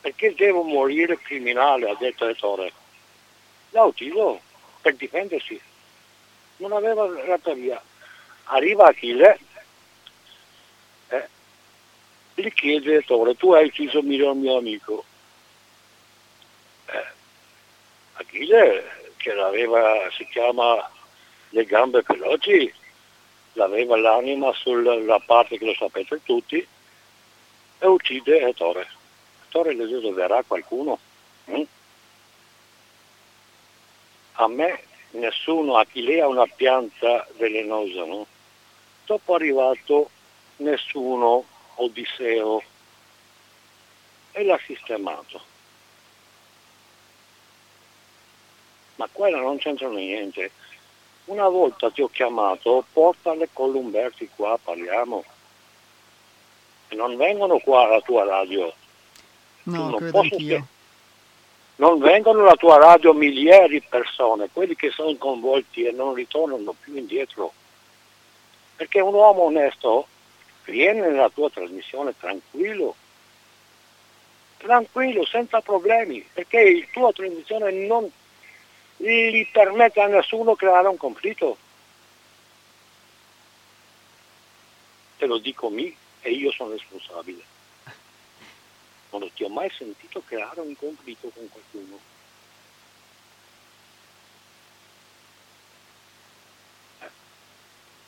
perché devo morire criminale, ha detto Ettore. L'ha ucciso per difendersi. Non aveva rata via. Arriva Achille, eh, gli chiede Ettore, tu hai ucciso il mio amico. Eh, Achille, che aveva, si chiama le gambe veloci, aveva l'anima sulla parte che lo sapete tutti, e uccide Ettore settore le verrà qualcuno? Mm? A me nessuno, a chi lei ha una pianta velenosa, no? Dopo è arrivato nessuno, Odisseo, e l'ha sistemato. Ma quella non c'entra niente. Una volta ti ho chiamato, porta le Columberti qua, parliamo. Non vengono qua alla tua radio No, credo anch'io. Non vengono alla tua radio migliaia di persone, quelli che sono coinvolti e non ritornano più indietro. Perché un uomo onesto viene nella tua trasmissione tranquillo, tranquillo, senza problemi, perché la tua trasmissione non gli permette a nessuno creare un conflitto. Te lo dico mi e io sono responsabile non ti ho mai sentito creare un conflitto con qualcuno.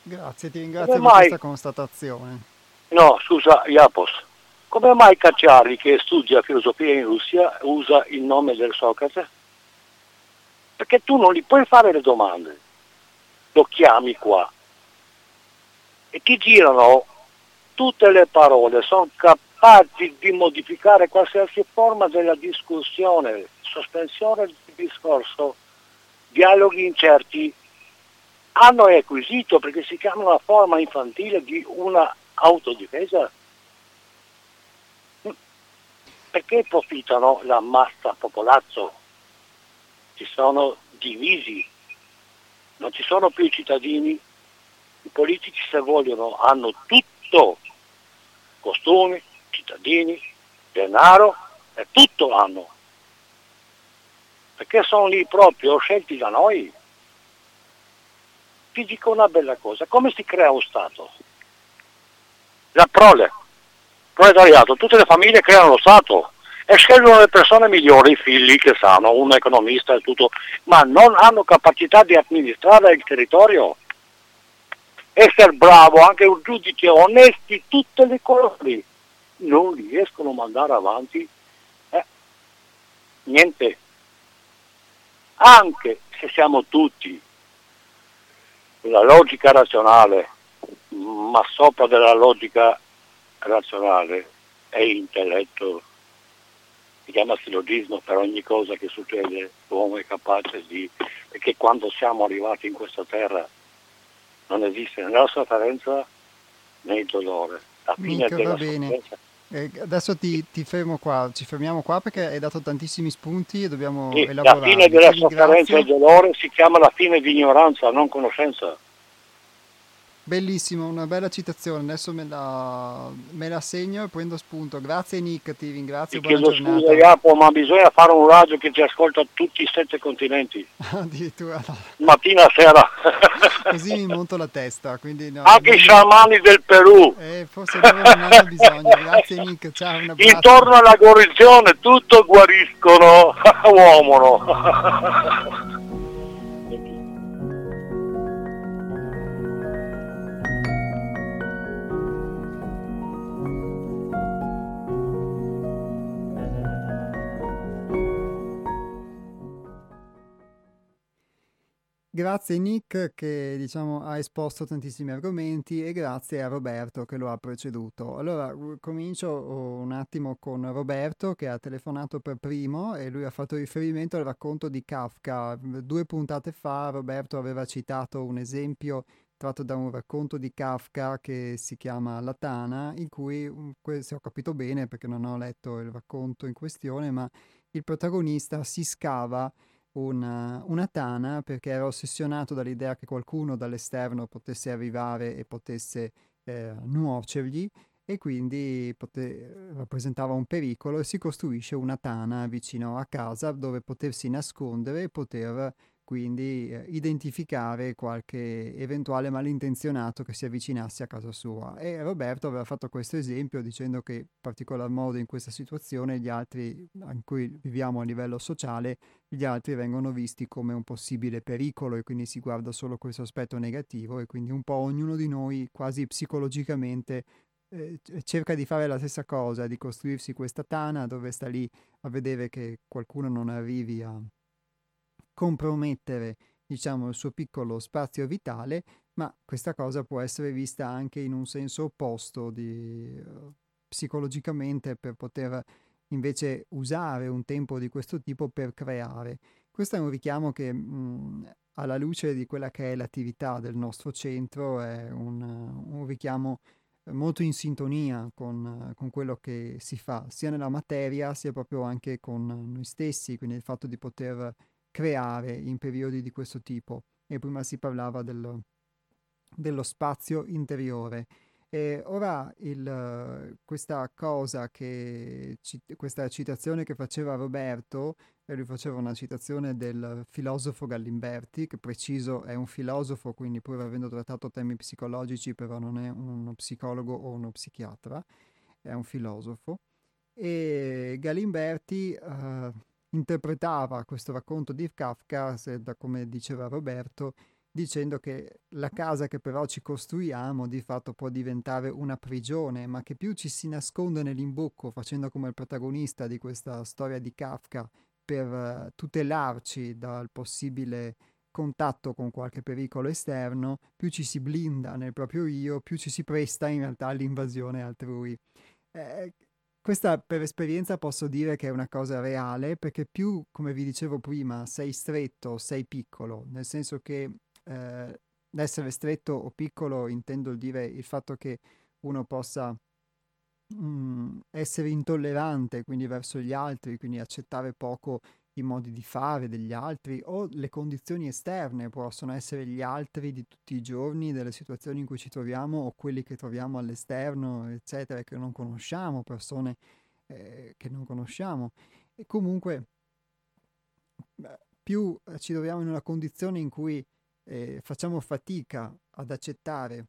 Grazie, ti ringrazio per questa constatazione. No, scusa, Iapos, come mai Cacciari, che studia filosofia in Russia, usa il nome del Socrate? Perché tu non gli puoi fare le domande, lo chiami qua e ti girano tutte le parole, sono capaci capaci di modificare qualsiasi forma della discussione, sospensione del discorso, dialoghi incerti, hanno acquisito, perché si chiama una forma infantile di una autodifesa. Perché profittano la massa popolazzo? Si sono divisi, non ci sono più i cittadini, i politici se vogliono hanno tutto, costumi, cittadini, denaro e tutto hanno. Perché sono lì proprio scelti da noi. Ti dico una bella cosa, come si crea un Stato? La prole, proletariato, tutte le famiglie creano lo Stato e scelgono le persone migliori, i figli che sanno, un economista e tutto, ma non hanno capacità di amministrare il territorio. Essere bravo, anche un giudice onesti, tutte le cose non riescono a mandare avanti eh, niente. Anche se siamo tutti la logica razionale, ma sopra della logica razionale è intelletto, si chiama sillogismo per ogni cosa che succede, l'uomo è capace di, perché quando siamo arrivati in questa terra non esiste né la sofferenza né il dolore. La fine Mica, della sofferenza eh, adesso ti, ti, fermo qua, ci fermiamo qua perché hai dato tantissimi spunti e dobbiamo sì, elaborare. La fine della sofferenza e dolore si chiama la fine di ignoranza, non conoscenza. Bellissimo, una bella citazione, adesso me la, me la, segno e prendo spunto. Grazie Nick, ti ringrazio. Ti chiedo scusa Iapo, ma bisogna fare un radio che ti ascolta tutti i sette continenti. Addirittura. Mattina sera. Così mi monto la testa. Quindi no, Anche non... i sciamani del Perù. Eh, forse non hanno bisogno. Grazie Nick, ciao. Un Intorno alla guarigione tutto guariscono, uomo. Grazie Nick che diciamo, ha esposto tantissimi argomenti e grazie a Roberto che lo ha preceduto. Allora comincio un attimo con Roberto che ha telefonato per primo e lui ha fatto riferimento al racconto di Kafka. Due puntate fa Roberto aveva citato un esempio tratto da un racconto di Kafka che si chiama La Tana, in cui, se ho capito bene perché non ho letto il racconto in questione, ma il protagonista si scava una, una, tana perché era ossessionato dall'idea che qualcuno dall'esterno potesse arrivare e potesse eh, nuocergli e quindi pote- rappresentava un pericolo e si costruisce una tana vicino a casa dove potersi nascondere e poter quindi eh, identificare qualche eventuale malintenzionato che si avvicinasse a casa sua. E Roberto aveva fatto questo esempio dicendo che in particolar modo in questa situazione gli altri, in cui viviamo a livello sociale, gli altri vengono visti come un possibile pericolo e quindi si guarda solo questo aspetto negativo e quindi un po' ognuno di noi quasi psicologicamente eh, cerca di fare la stessa cosa, di costruirsi questa tana dove sta lì a vedere che qualcuno non arrivi a compromettere diciamo il suo piccolo spazio vitale, ma questa cosa può essere vista anche in un senso opposto di, uh, psicologicamente per poter invece usare un tempo di questo tipo per creare. Questo è un richiamo che mh, alla luce di quella che è l'attività del nostro centro è un, un richiamo molto in sintonia con, con, quello che si fa, sia nella materia sia proprio anche con noi stessi, quindi il fatto di poter creare in periodi di questo tipo. E prima si parlava dello, dello spazio interiore. E ora il, questa cosa che, questa citazione che faceva Roberto, e lui faceva una citazione del filosofo Gallimberti, che preciso è un filosofo, quindi pur avendo trattato temi psicologici, però non è uno psicologo o uno psichiatra, è un filosofo. E Galimberti uh, interpretava questo racconto di Kafka, da come diceva Roberto, dicendo che la casa che però ci costruiamo di fatto può diventare una prigione, ma che più ci si nasconde nell'imbocco, facendo come il protagonista di questa storia di Kafka, per uh, tutelarci dal possibile contatto con qualche pericolo esterno, più ci si blinda nel proprio io, più ci si presta in realtà all'invasione altrui. Eh, questa per esperienza posso dire che è una cosa reale perché più, come vi dicevo prima, sei stretto, sei piccolo, nel senso che eh, essere stretto o piccolo intendo dire il fatto che uno possa mh, mm, essere intollerante, quindi verso gli altri, quindi accettare poco i modi di fare degli altri o le condizioni esterne possono essere gli altri di tutti i giorni, delle situazioni in cui ci troviamo o quelli che troviamo all'esterno, eccetera, che non conosciamo, persone eh, che non conosciamo. E comunque più eh, ci troviamo in una condizione in cui eh, facciamo fatica ad accettare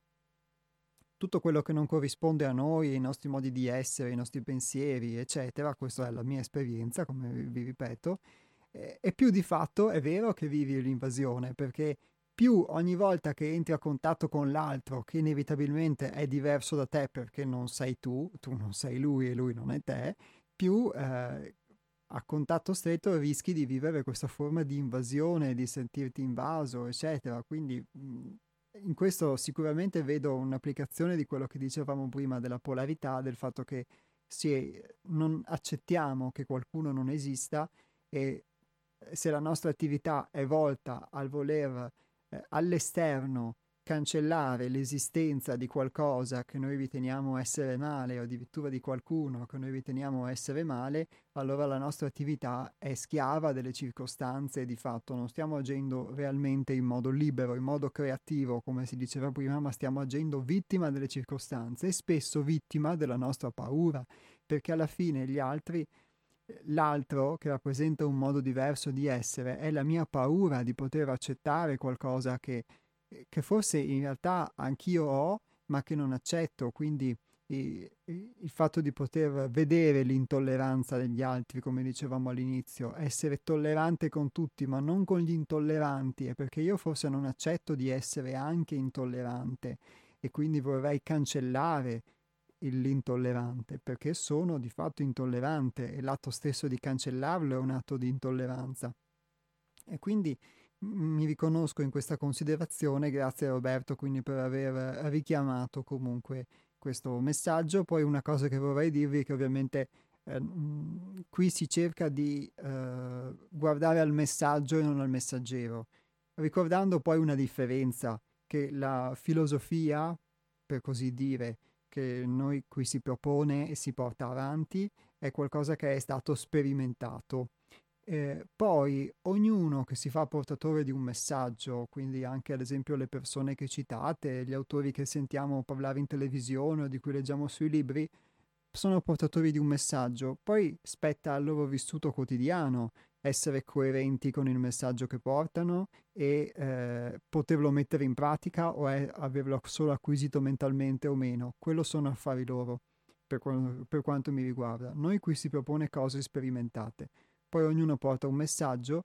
tutto quello che non corrisponde a noi, ai nostri modi di essere, ai nostri pensieri, eccetera, questa è la mia esperienza, come vi ripeto, e più di fatto è vero che vivi l'invasione, perché più ogni volta che entri a contatto con l'altro, che inevitabilmente è diverso da te perché non sei tu, tu non sei lui e lui non è te, più eh, a contatto stretto rischi di vivere questa forma di invasione, di sentirti invaso, eccetera. Quindi mh, in questo sicuramente vedo un'applicazione di quello che dicevamo prima della polarità, del fatto che sì, non accettiamo che qualcuno non esista e se la nostra attività è volta al voler eh, all'esterno cancellare l'esistenza di qualcosa che noi riteniamo essere male o addirittura di qualcuno che noi riteniamo essere male, allora la nostra attività è schiava delle circostanze di fatto. Non stiamo agendo realmente in modo libero, in modo creativo, come si diceva prima, ma stiamo agendo vittima delle circostanze e spesso vittima della nostra paura, perché alla fine gli altri L'altro, che rappresenta un modo diverso di essere, è la mia paura di poter accettare qualcosa che che forse in realtà anch'io ho, ma che non accetto, quindi il, il fatto di poter vedere l'intolleranza degli altri, come dicevamo all'inizio, essere tollerante con tutti, ma non con gli intolleranti, è perché io forse non accetto di essere anche intollerante e quindi vorrei cancellare l'intollerante, perché sono di fatto intollerante e l'atto stesso di cancellarlo è un atto di intolleranza. E quindi mi riconosco in questa considerazione, grazie a Roberto quindi per aver richiamato comunque questo messaggio. Poi una cosa che vorrei dirvi è che ovviamente eh, qui si cerca di eh, guardare al messaggio e non al messaggero, ricordando poi una differenza che la filosofia, per così dire, che noi qui si propone e si porta avanti, è qualcosa che è stato sperimentato. Eh, poi ognuno che si fa portatore di un messaggio, quindi anche ad esempio le persone che citate, gli autori che sentiamo parlare in televisione o di cui leggiamo sui libri, sono portatori di un messaggio, poi spetta al loro vissuto quotidiano essere coerenti con il messaggio che portano e eh, poterlo mettere in pratica o è, averlo solo acquisito mentalmente o meno. Quello sono affari loro, per, per quanto mi riguarda. Noi qui si propone cose sperimentate, poi ognuno porta un messaggio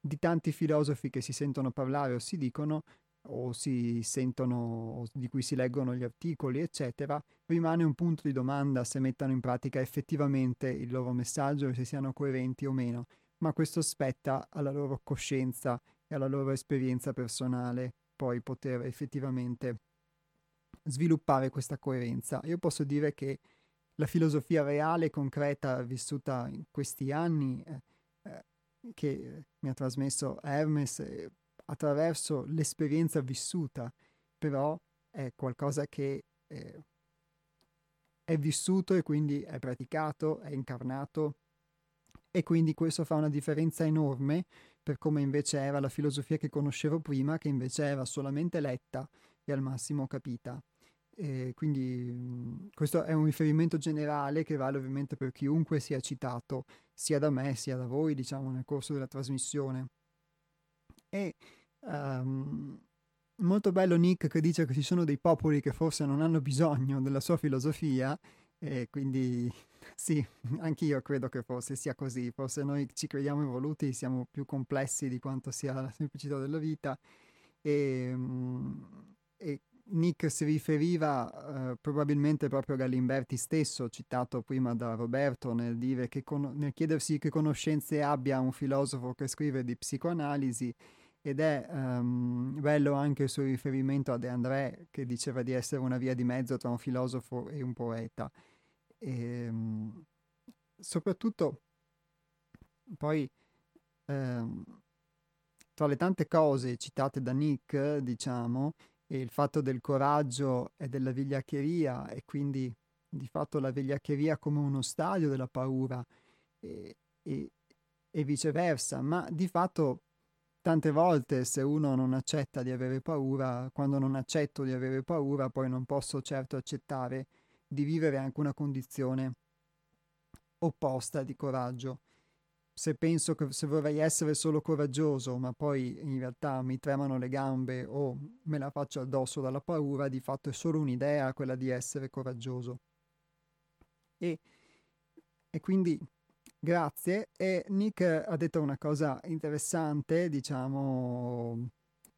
di tanti filosofi che si sentono parlare o si dicono o si sentono, di cui si leggono gli articoli, eccetera, rimane un punto di domanda se mettano in pratica effettivamente il loro messaggio e se siano coerenti o meno, ma questo spetta alla loro coscienza e alla loro esperienza personale poi poter effettivamente sviluppare questa coerenza. Io posso dire che la filosofia reale, concreta, vissuta in questi anni, eh, eh, che mi ha trasmesso Hermes, eh, attraverso l'esperienza vissuta, però è qualcosa che eh, è vissuto e quindi è praticato, è incarnato e quindi questo fa una differenza enorme per come invece era la filosofia che conoscevo prima, che invece era solamente letta e al massimo capita. E quindi mh, questo è un riferimento generale che vale ovviamente per chiunque sia citato, sia da me sia da voi, diciamo, nel corso della trasmissione. E um, molto bello Nick che dice che ci sono dei popoli che forse non hanno bisogno della sua filosofia e quindi sì, anch'io credo che forse sia così, forse noi ci crediamo evoluti, siamo più complessi di quanto sia la semplicità della vita e, um, e Nick si riferiva uh, probabilmente proprio a Galimberti stesso, citato prima da Roberto, nel, con- nel chiedersi che conoscenze abbia un filosofo che scrive di psicoanalisi ed è um, bello anche il suo riferimento a De André che diceva di essere una via di mezzo tra un filosofo e un poeta. E, um, soprattutto poi um, tra le tante cose citate da Nick, diciamo, il fatto del coraggio e della vigliaccheria e quindi di fatto la vigliaccheria come uno stadio della paura e, e, e viceversa, ma di fatto tante volte se uno non accetta di avere paura, quando non accetto di avere paura, poi non posso certo accettare di vivere anche una condizione opposta di coraggio. Se penso che se vorrei essere solo coraggioso, ma poi in realtà mi tremano le gambe o me la faccio addosso dalla paura, di fatto è solo un'idea quella di essere coraggioso. E, e quindi Grazie. E Nick ha detto una cosa interessante, diciamo,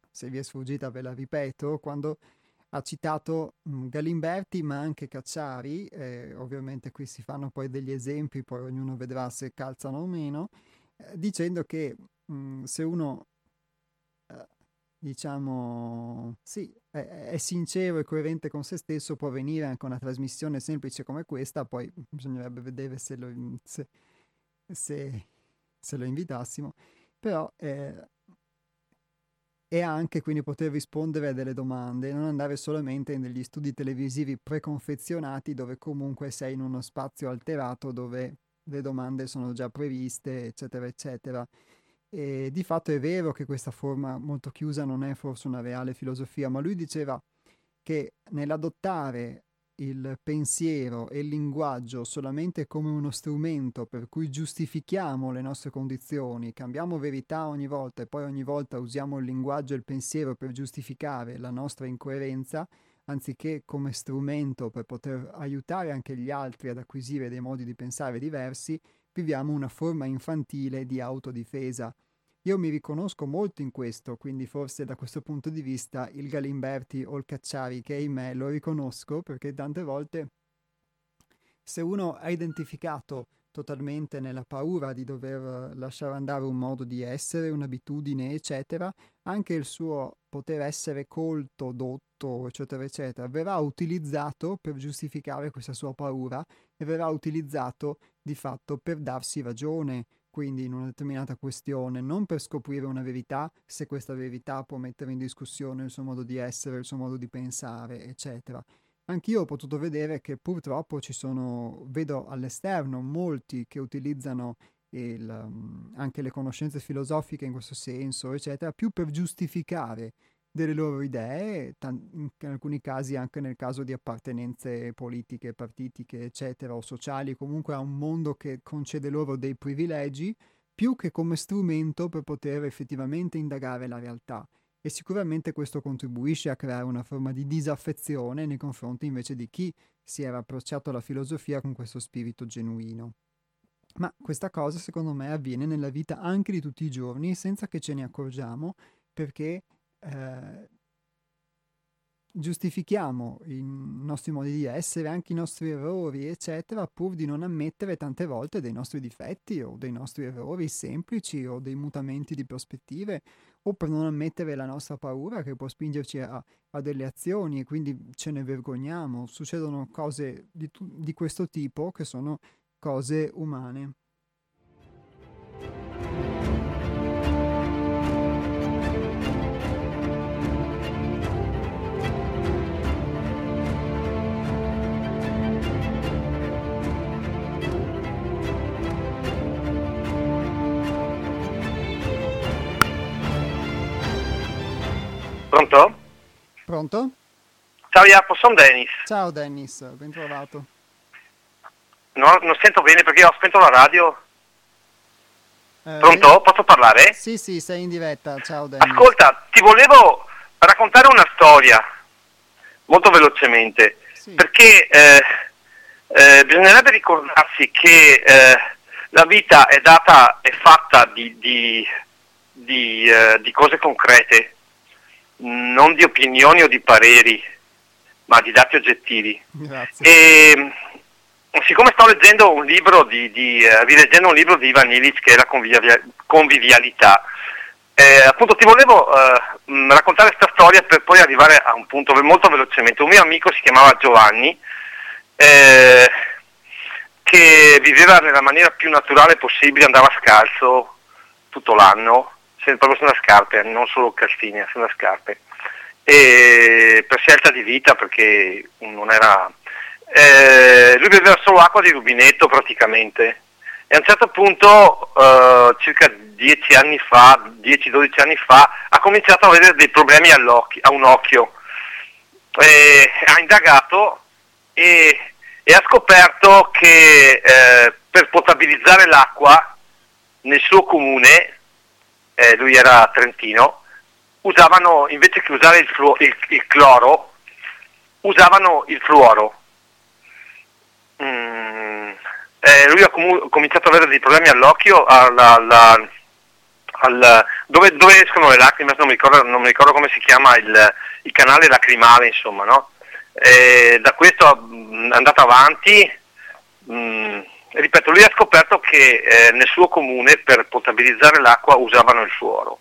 se vi è sfuggita ve la ripeto, quando ha citato mh, Galimberti ma anche Cacciari, eh, ovviamente qui si fanno poi degli esempi, poi ognuno vedrà se calzano o meno, eh, dicendo che mh, se uno, eh, diciamo, sì, è, è, sincero e coerente con se stesso, può venire anche una trasmissione semplice come questa, poi bisognerebbe vedere se lo... Se, se, se lo invitassimo, però eh, e anche quindi poter rispondere a delle domande, non andare solamente in degli studi televisivi preconfezionati dove comunque sei in uno spazio alterato dove le domande sono già previste, eccetera, eccetera. E di fatto è vero che questa forma molto chiusa non è forse una reale filosofia, ma lui diceva che nell'adottare il pensiero e il linguaggio solamente come uno strumento per cui giustifichiamo le nostre condizioni, cambiamo verità ogni volta e poi ogni volta usiamo il linguaggio e il pensiero per giustificare la nostra incoerenza, anziché come strumento per poter aiutare anche gli altri ad acquisire dei modi di pensare diversi, viviamo una forma infantile di autodifesa io mi riconosco molto in questo, quindi forse da questo punto di vista il Galimberti o il Cacciari che è in me lo riconosco perché tante volte se uno ha identificato totalmente nella paura di dover lasciare andare un modo di essere, un'abitudine, eccetera, anche il suo poter essere colto, dotto, eccetera, eccetera, verrà utilizzato per giustificare questa sua paura e verrà utilizzato di fatto per darsi ragione, quindi in una determinata questione, non per scoprire una verità, se questa verità può mettere in discussione il suo modo di essere, il suo modo di pensare, eccetera. Anch'io ho potuto vedere che purtroppo ci sono, vedo all'esterno, molti che utilizzano il, um, anche le conoscenze filosofiche in questo senso, eccetera, più per giustificare delle loro idee, in alcuni casi anche nel caso di appartenenze politiche, partitiche, eccetera, o sociali, comunque a un mondo che concede loro dei privilegi, più che come strumento per poter effettivamente indagare la realtà. E sicuramente questo contribuisce a creare una forma di disaffezione nei confronti invece di chi si era approcciato alla filosofia con questo spirito genuino. Ma questa cosa secondo me avviene nella vita anche di tutti i giorni senza che ce ne accorgiamo perché eh, giustifichiamo i nostri modi di essere, anche i nostri errori, eccetera, pur di non ammettere tante volte dei nostri difetti o dei nostri errori semplici o dei mutamenti di prospettive o per non ammettere la nostra paura che può spingerci a, a delle azioni e quindi ce ne vergogniamo. Succedono cose di, di questo tipo che sono cose umane. Pronto? Pronto? Ciao Jacopo, sono Dennis. Ciao Dennis, ben trovato. No, non sento bene perché ho spento la radio. Eh, Pronto? Posso parlare? Sì, sì, sei in diretta. Ciao Dennis. Ascolta, ti volevo raccontare una storia, molto velocemente, sì. perché eh, eh, bisognerebbe ricordarsi che eh, la vita è data, è fatta di, di, di, eh, di cose concrete, non di opinioni o di pareri, ma di dati oggettivi. Grazie. E, siccome sto leggendo un libro di, di eh, rileggendo un libro di Ivan Illich che è la convivia- convivialità, eh, appunto ti volevo eh, raccontare questa storia per poi arrivare a un punto molto velocemente. Un mio amico si chiamava Giovanni, eh, che viveva nella maniera più naturale possibile, andava scalzo tutto l'anno, proprio senza scarpe, non solo calzini, senza scarpe. E per scelta di vita, perché non era eh, lui beveva solo acqua di rubinetto praticamente e a un certo punto, eh, circa 10 anni fa, 10-12 anni fa, ha cominciato a avere dei problemi a un occhio. E ha indagato e, e, ha scoperto che eh, per potabilizzare l'acqua nel suo comune, eh, lui era trentino, usavano, invece che usare il, fluo, il, il cloro, usavano il fluoro Mm, eh, lui ha comu- cominciato ad avere dei problemi all'occhio, alla, alla, al, dove, dove, escono le lacrime, non mi ricordo, non mi ricordo come si chiama il, il, canale lacrimale, insomma, no? E da questo mm, è andato avanti, mm, ripeto, lui ha scoperto che eh, nel suo comune per potabilizzare l'acqua usavano il fluoro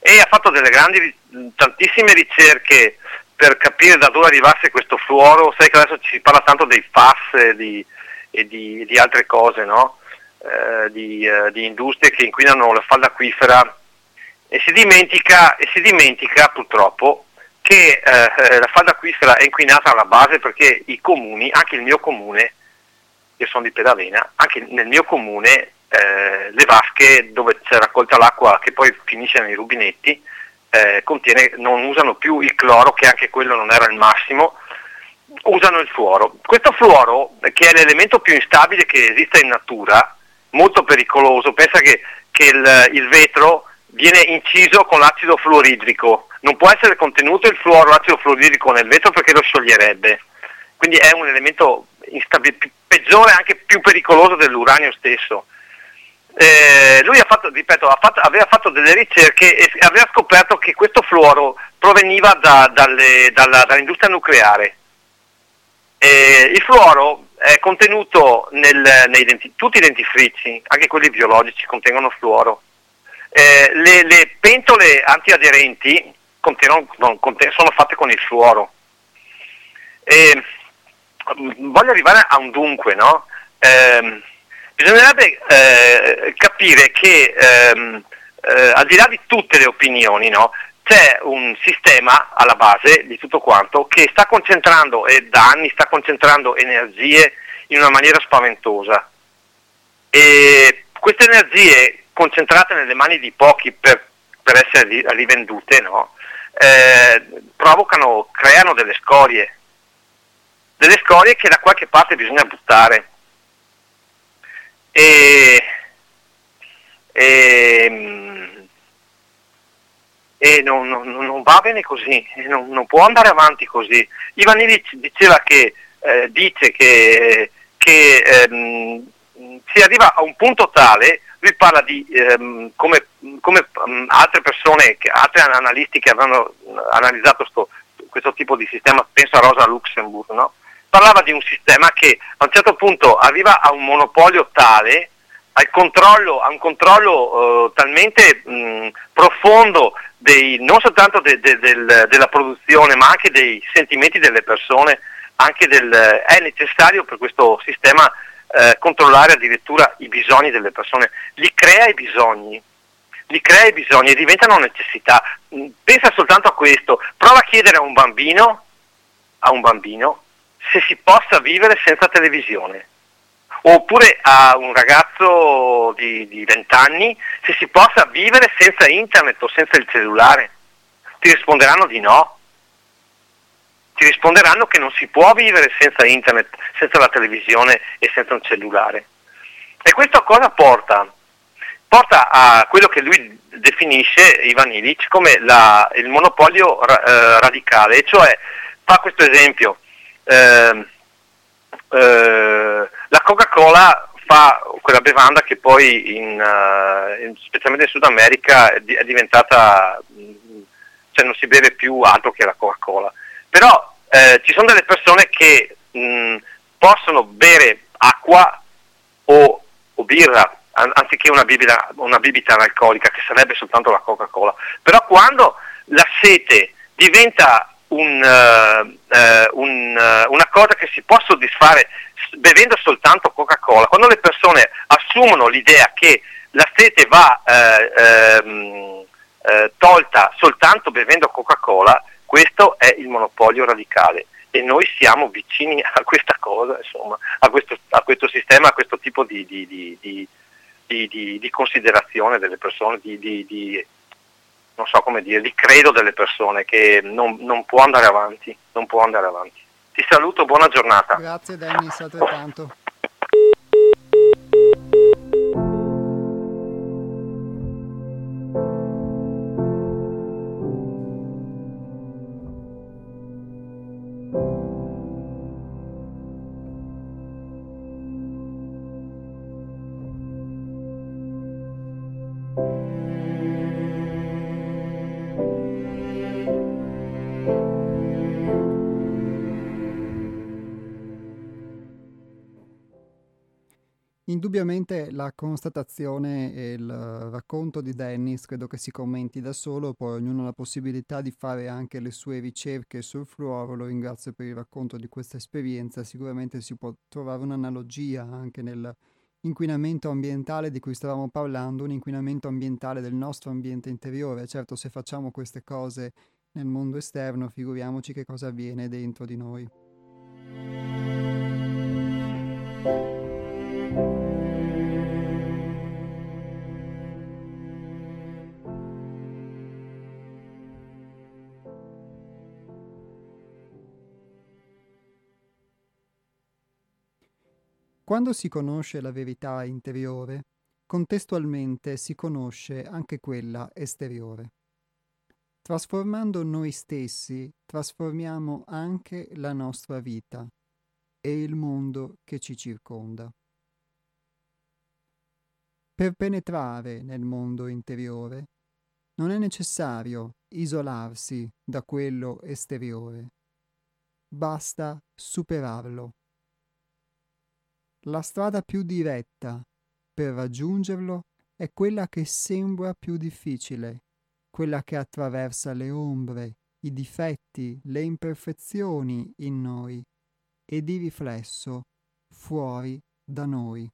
e ha fatto delle grandi, tantissime ricerche per capire da dove arrivasse questo fluoro, sai che adesso si parla tanto dei FAS e di, e di, di altre cose, no? eh, di, eh, di, industrie che inquinano la falda acquifera. E si dimentica, e si dimentica purtroppo che eh, la falda acquifera è inquinata alla base perché i comuni, anche il mio comune, io sono di Pedavena, anche nel mio comune eh, le vasche dove c'è raccolta l'acqua che poi finisce nei rubinetti, eh, contiene, non usano più il cloro, che anche quello non era il massimo, usano il fluoro. Questo fluoro, che è l'elemento più instabile che esiste in natura, molto pericoloso, pensa che, che il, il, vetro viene inciso con l'acido fluoridrico, non può essere contenuto il fluoro, l'acido fluoridrico nel vetro perché lo scioglierebbe, quindi è un elemento peggiore, anche più pericoloso dell'uranio stesso eh, lui ha fatto, ripeto, ha fatto, aveva fatto delle ricerche e aveva scoperto che questo fluoro proveniva da, dalle, dalla, dall'industria nucleare. Eh, il fluoro è contenuto nel, nei denti, tutti i dentifrici, anche quelli biologici, contengono fluoro. Eh, le, le, pentole antiaderenti sono fatte con il fluoro. E, mm, voglio arrivare a un dunque, no? eh, bisognerebbe eh, capire che ehm, eh, al di là di tutte le opinioni, no? c'è un sistema alla base di tutto quanto che sta concentrando e da anni sta concentrando energie in una maniera spaventosa. E queste energie concentrate nelle mani di pochi per, per essere rivendute, no? eh, provocano, creano delle scorie, delle scorie che da qualche parte bisogna buttare. E, e, e non, non, non, va bene così, non, non, può andare avanti così. Ivan Illich diceva che, eh, dice che, che ehm, si arriva a un punto tale, lui parla di ehm, come, come um, altre persone, altri analisti che avevano analizzato sto, questo tipo di sistema, penso a Rosa Luxemburg, no? Parlava di un sistema che a un certo punto arriva a un monopolio tale al controllo, a un controllo uh, talmente mh, profondo dei, non soltanto de, de, del, della produzione ma anche dei sentimenti delle persone, del, è necessario per questo sistema eh, controllare addirittura i bisogni delle persone, li crea i bisogni, li crea i bisogni e diventano necessità. Pensa soltanto a questo, prova a chiedere a un bambino, a un bambino se si possa vivere senza televisione oppure a un ragazzo di, 20 anni se si possa vivere senza internet o senza il cellulare. Ti risponderanno di no. Ti risponderanno che non si può vivere senza internet, senza la televisione e senza un cellulare. E questo a cosa porta? Porta a quello che lui definisce, Ivan Illich, come la, il monopolio ra, eh, radicale, e cioè fa questo esempio. Eh, eh, la Coca-Cola fa quella bevanda che poi in, uh, in, specialmente in Sud America è, è, diventata, cioè non si beve più altro che la Coca-Cola. Però eh, ci sono delle persone che mh, possono bere acqua o, o birra anziché una bibita, una bibita analcolica che sarebbe soltanto la Coca-Cola. Però quando la sete diventa un, uh, un, uh, una cosa che si può soddisfare bevendo soltanto Coca-Cola. Quando le persone assumono l'idea che la sete va ehm, tolta soltanto bevendo Coca-Cola, questo è il monopolio radicale e noi siamo vicini a questa cosa, insomma, a questo, a questo sistema, a questo tipo di, di, di, di considerazione delle persone, di, non so come dire, di credo delle persone che non, non, può andare avanti, non può andare avanti. Ti saluto, buona giornata. Grazie Dennis, altrettanto. Indubbiamente la constatazione e il racconto di Dennis credo che si commenti da solo, poi ognuno ha la possibilità di fare anche le sue ricerche sul fluoro, lo ringrazio per il racconto di questa esperienza, sicuramente si può trovare un'analogia anche nell'inquinamento ambientale di cui stavamo parlando, un inquinamento ambientale del nostro ambiente interiore, certo se facciamo queste cose nel mondo esterno figuriamoci che cosa avviene dentro di noi. Quando si conosce la verità interiore, contestualmente si conosce anche quella esteriore. Trasformando noi stessi, trasformiamo anche la nostra vita e il mondo che ci circonda. Per penetrare nel mondo interiore non è necessario isolarsi da quello esteriore, basta superarlo la strada più diretta per raggiungerlo è quella che sembra più difficile, quella che attraversa le ombre, i difetti, le imperfezioni in noi e di riflesso fuori da noi.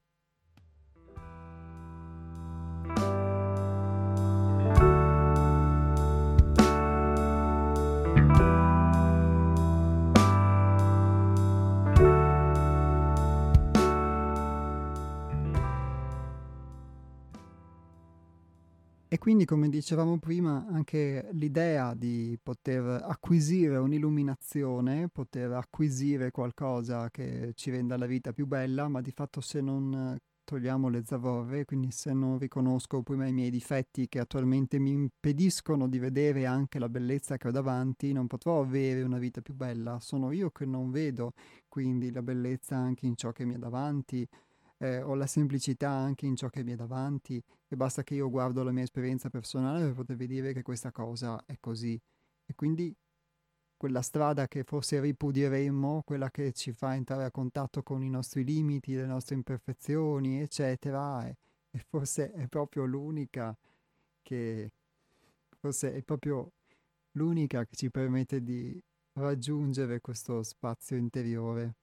Quindi, come dicevamo prima, anche l'idea di poter acquisire un'illuminazione, poter acquisire qualcosa che ci renda la vita più bella, ma di fatto se non togliamo le zavorre, quindi se non riconosco prima i miei difetti che attualmente mi impediscono di vedere anche la bellezza che ho davanti, non potrò avere una vita più bella. Sono io che non vedo quindi la bellezza anche in ciò che mi è davanti, eh, ho la semplicità anche in ciò che mi è davanti e basta che io guardo la mia esperienza personale per potervi dire che questa cosa è così. E quindi quella strada che forse ripudieremmo, quella che ci fa entrare a contatto con i nostri limiti, le nostre imperfezioni, eccetera, e, e forse è proprio l'unica che forse è proprio l'unica che ci permette di raggiungere questo spazio interiore.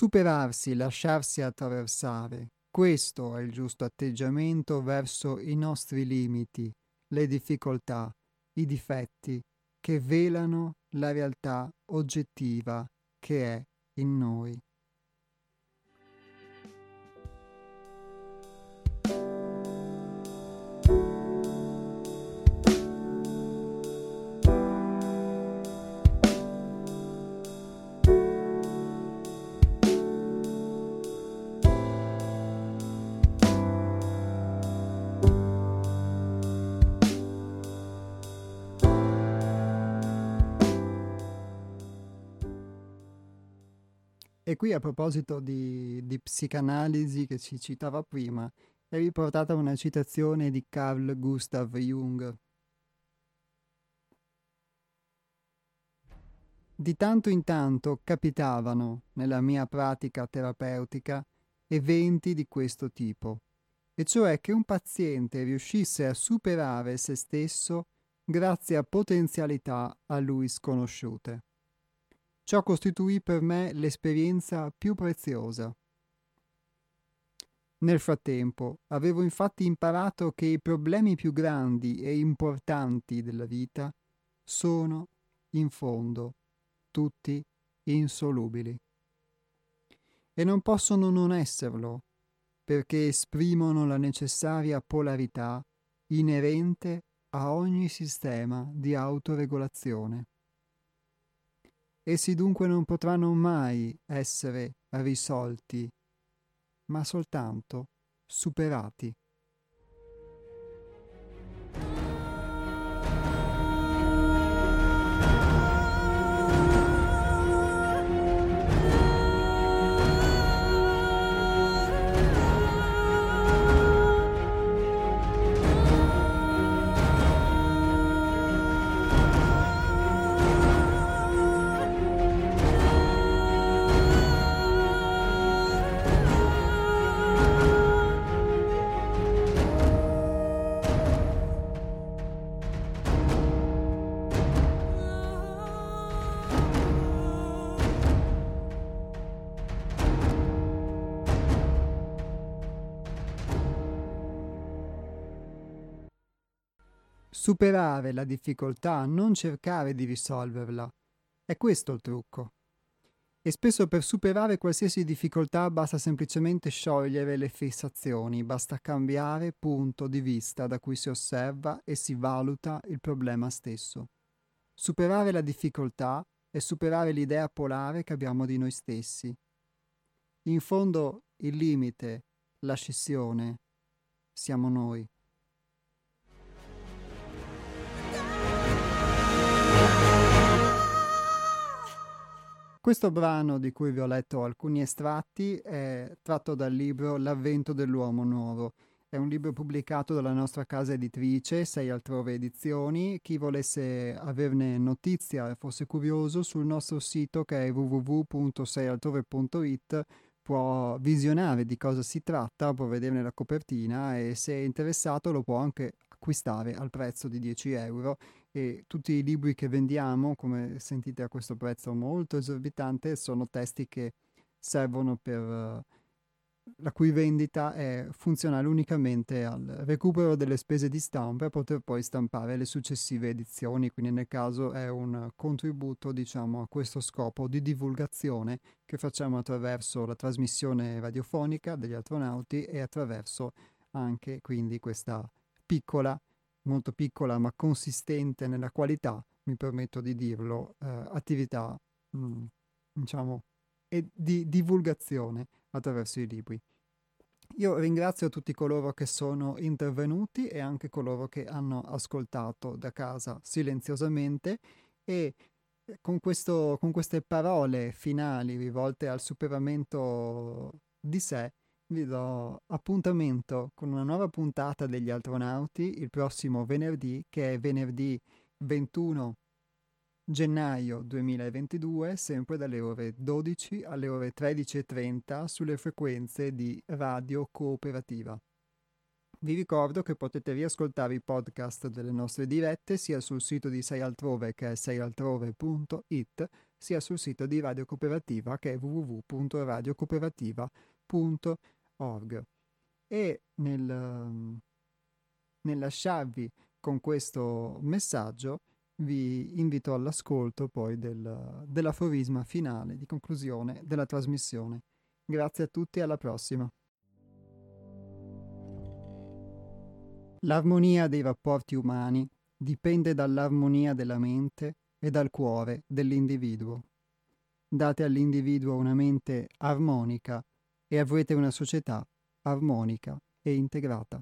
Superarsi, lasciarsi attraversare, questo è il giusto atteggiamento verso i nostri limiti, le difficoltà, i difetti che velano la realtà oggettiva che è in noi. E qui a proposito di, di psicanalisi che ci citava prima, è riportata una citazione di Carl Gustav Jung. Di tanto in tanto capitavano, nella mia pratica terapeutica, eventi di questo tipo, e cioè che un paziente riuscisse a superare se stesso grazie a potenzialità a lui sconosciute. Ciò costituì per me l'esperienza più preziosa. Nel frattempo avevo infatti imparato che i problemi più grandi e importanti della vita sono, in fondo, tutti insolubili. E non possono non esserlo, perché esprimono la necessaria polarità inerente a ogni sistema di autoregolazione. Essi dunque non potranno mai essere risolti, ma soltanto superati. Superare la difficoltà, non cercare di risolverla. È questo il trucco. E spesso per superare qualsiasi difficoltà basta semplicemente sciogliere le fissazioni, basta cambiare punto di vista da cui si osserva e si valuta il problema stesso. Superare la difficoltà è superare l'idea polare che abbiamo di noi stessi. In fondo il limite, la scissione, siamo noi. Questo brano di cui vi ho letto alcuni estratti è tratto dal libro L'avvento dell'uomo nuovo. È un libro pubblicato dalla nostra casa editrice, Sei altrove edizioni. Chi volesse averne notizia e fosse curioso, sul nostro sito che è www.seialtrove.it può visionare di cosa si tratta, può vederne la copertina e se è interessato lo può anche acquistare al prezzo di 10 euro e tutti i libri che vendiamo, come sentite a questo prezzo molto esorbitante, sono testi che servono per la cui vendita è funzionale unicamente al recupero delle spese di stampa e poter poi stampare le successive edizioni, quindi nel caso è un contributo diciamo a questo scopo di divulgazione che facciamo attraverso la trasmissione radiofonica degli astronauti e attraverso anche quindi questa piccola, molto piccola ma consistente nella qualità, mi permetto di dirlo, eh, attività mh, mm, diciamo e di divulgazione attraverso i libri. Io ringrazio tutti coloro che sono intervenuti e anche coloro che hanno ascoltato da casa silenziosamente e con, questo, con queste parole finali rivolte al superamento di sé vi do appuntamento con una nuova puntata degli astronauti il prossimo venerdì che è venerdì 21 gennaio 2022, sempre dalle ore 12 alle ore 13.30 sulle frequenze di Radio Cooperativa. Vi ricordo che potete riascoltare i podcast delle nostre dirette sia sul sito di Sei Altrove che è seialtrove.it sia sul sito di Radio Cooperativa che è www.radiocooperativa.org e nel, nel lasciarvi con questo messaggio vi invito all'ascolto poi del, dell'aforisma finale di conclusione della trasmissione. Grazie a tutti e alla prossima. L'armonia dei rapporti umani dipende dall'armonia della mente e dal cuore dell'individuo. Date all'individuo una mente armonica e avrete una società armonica e integrata.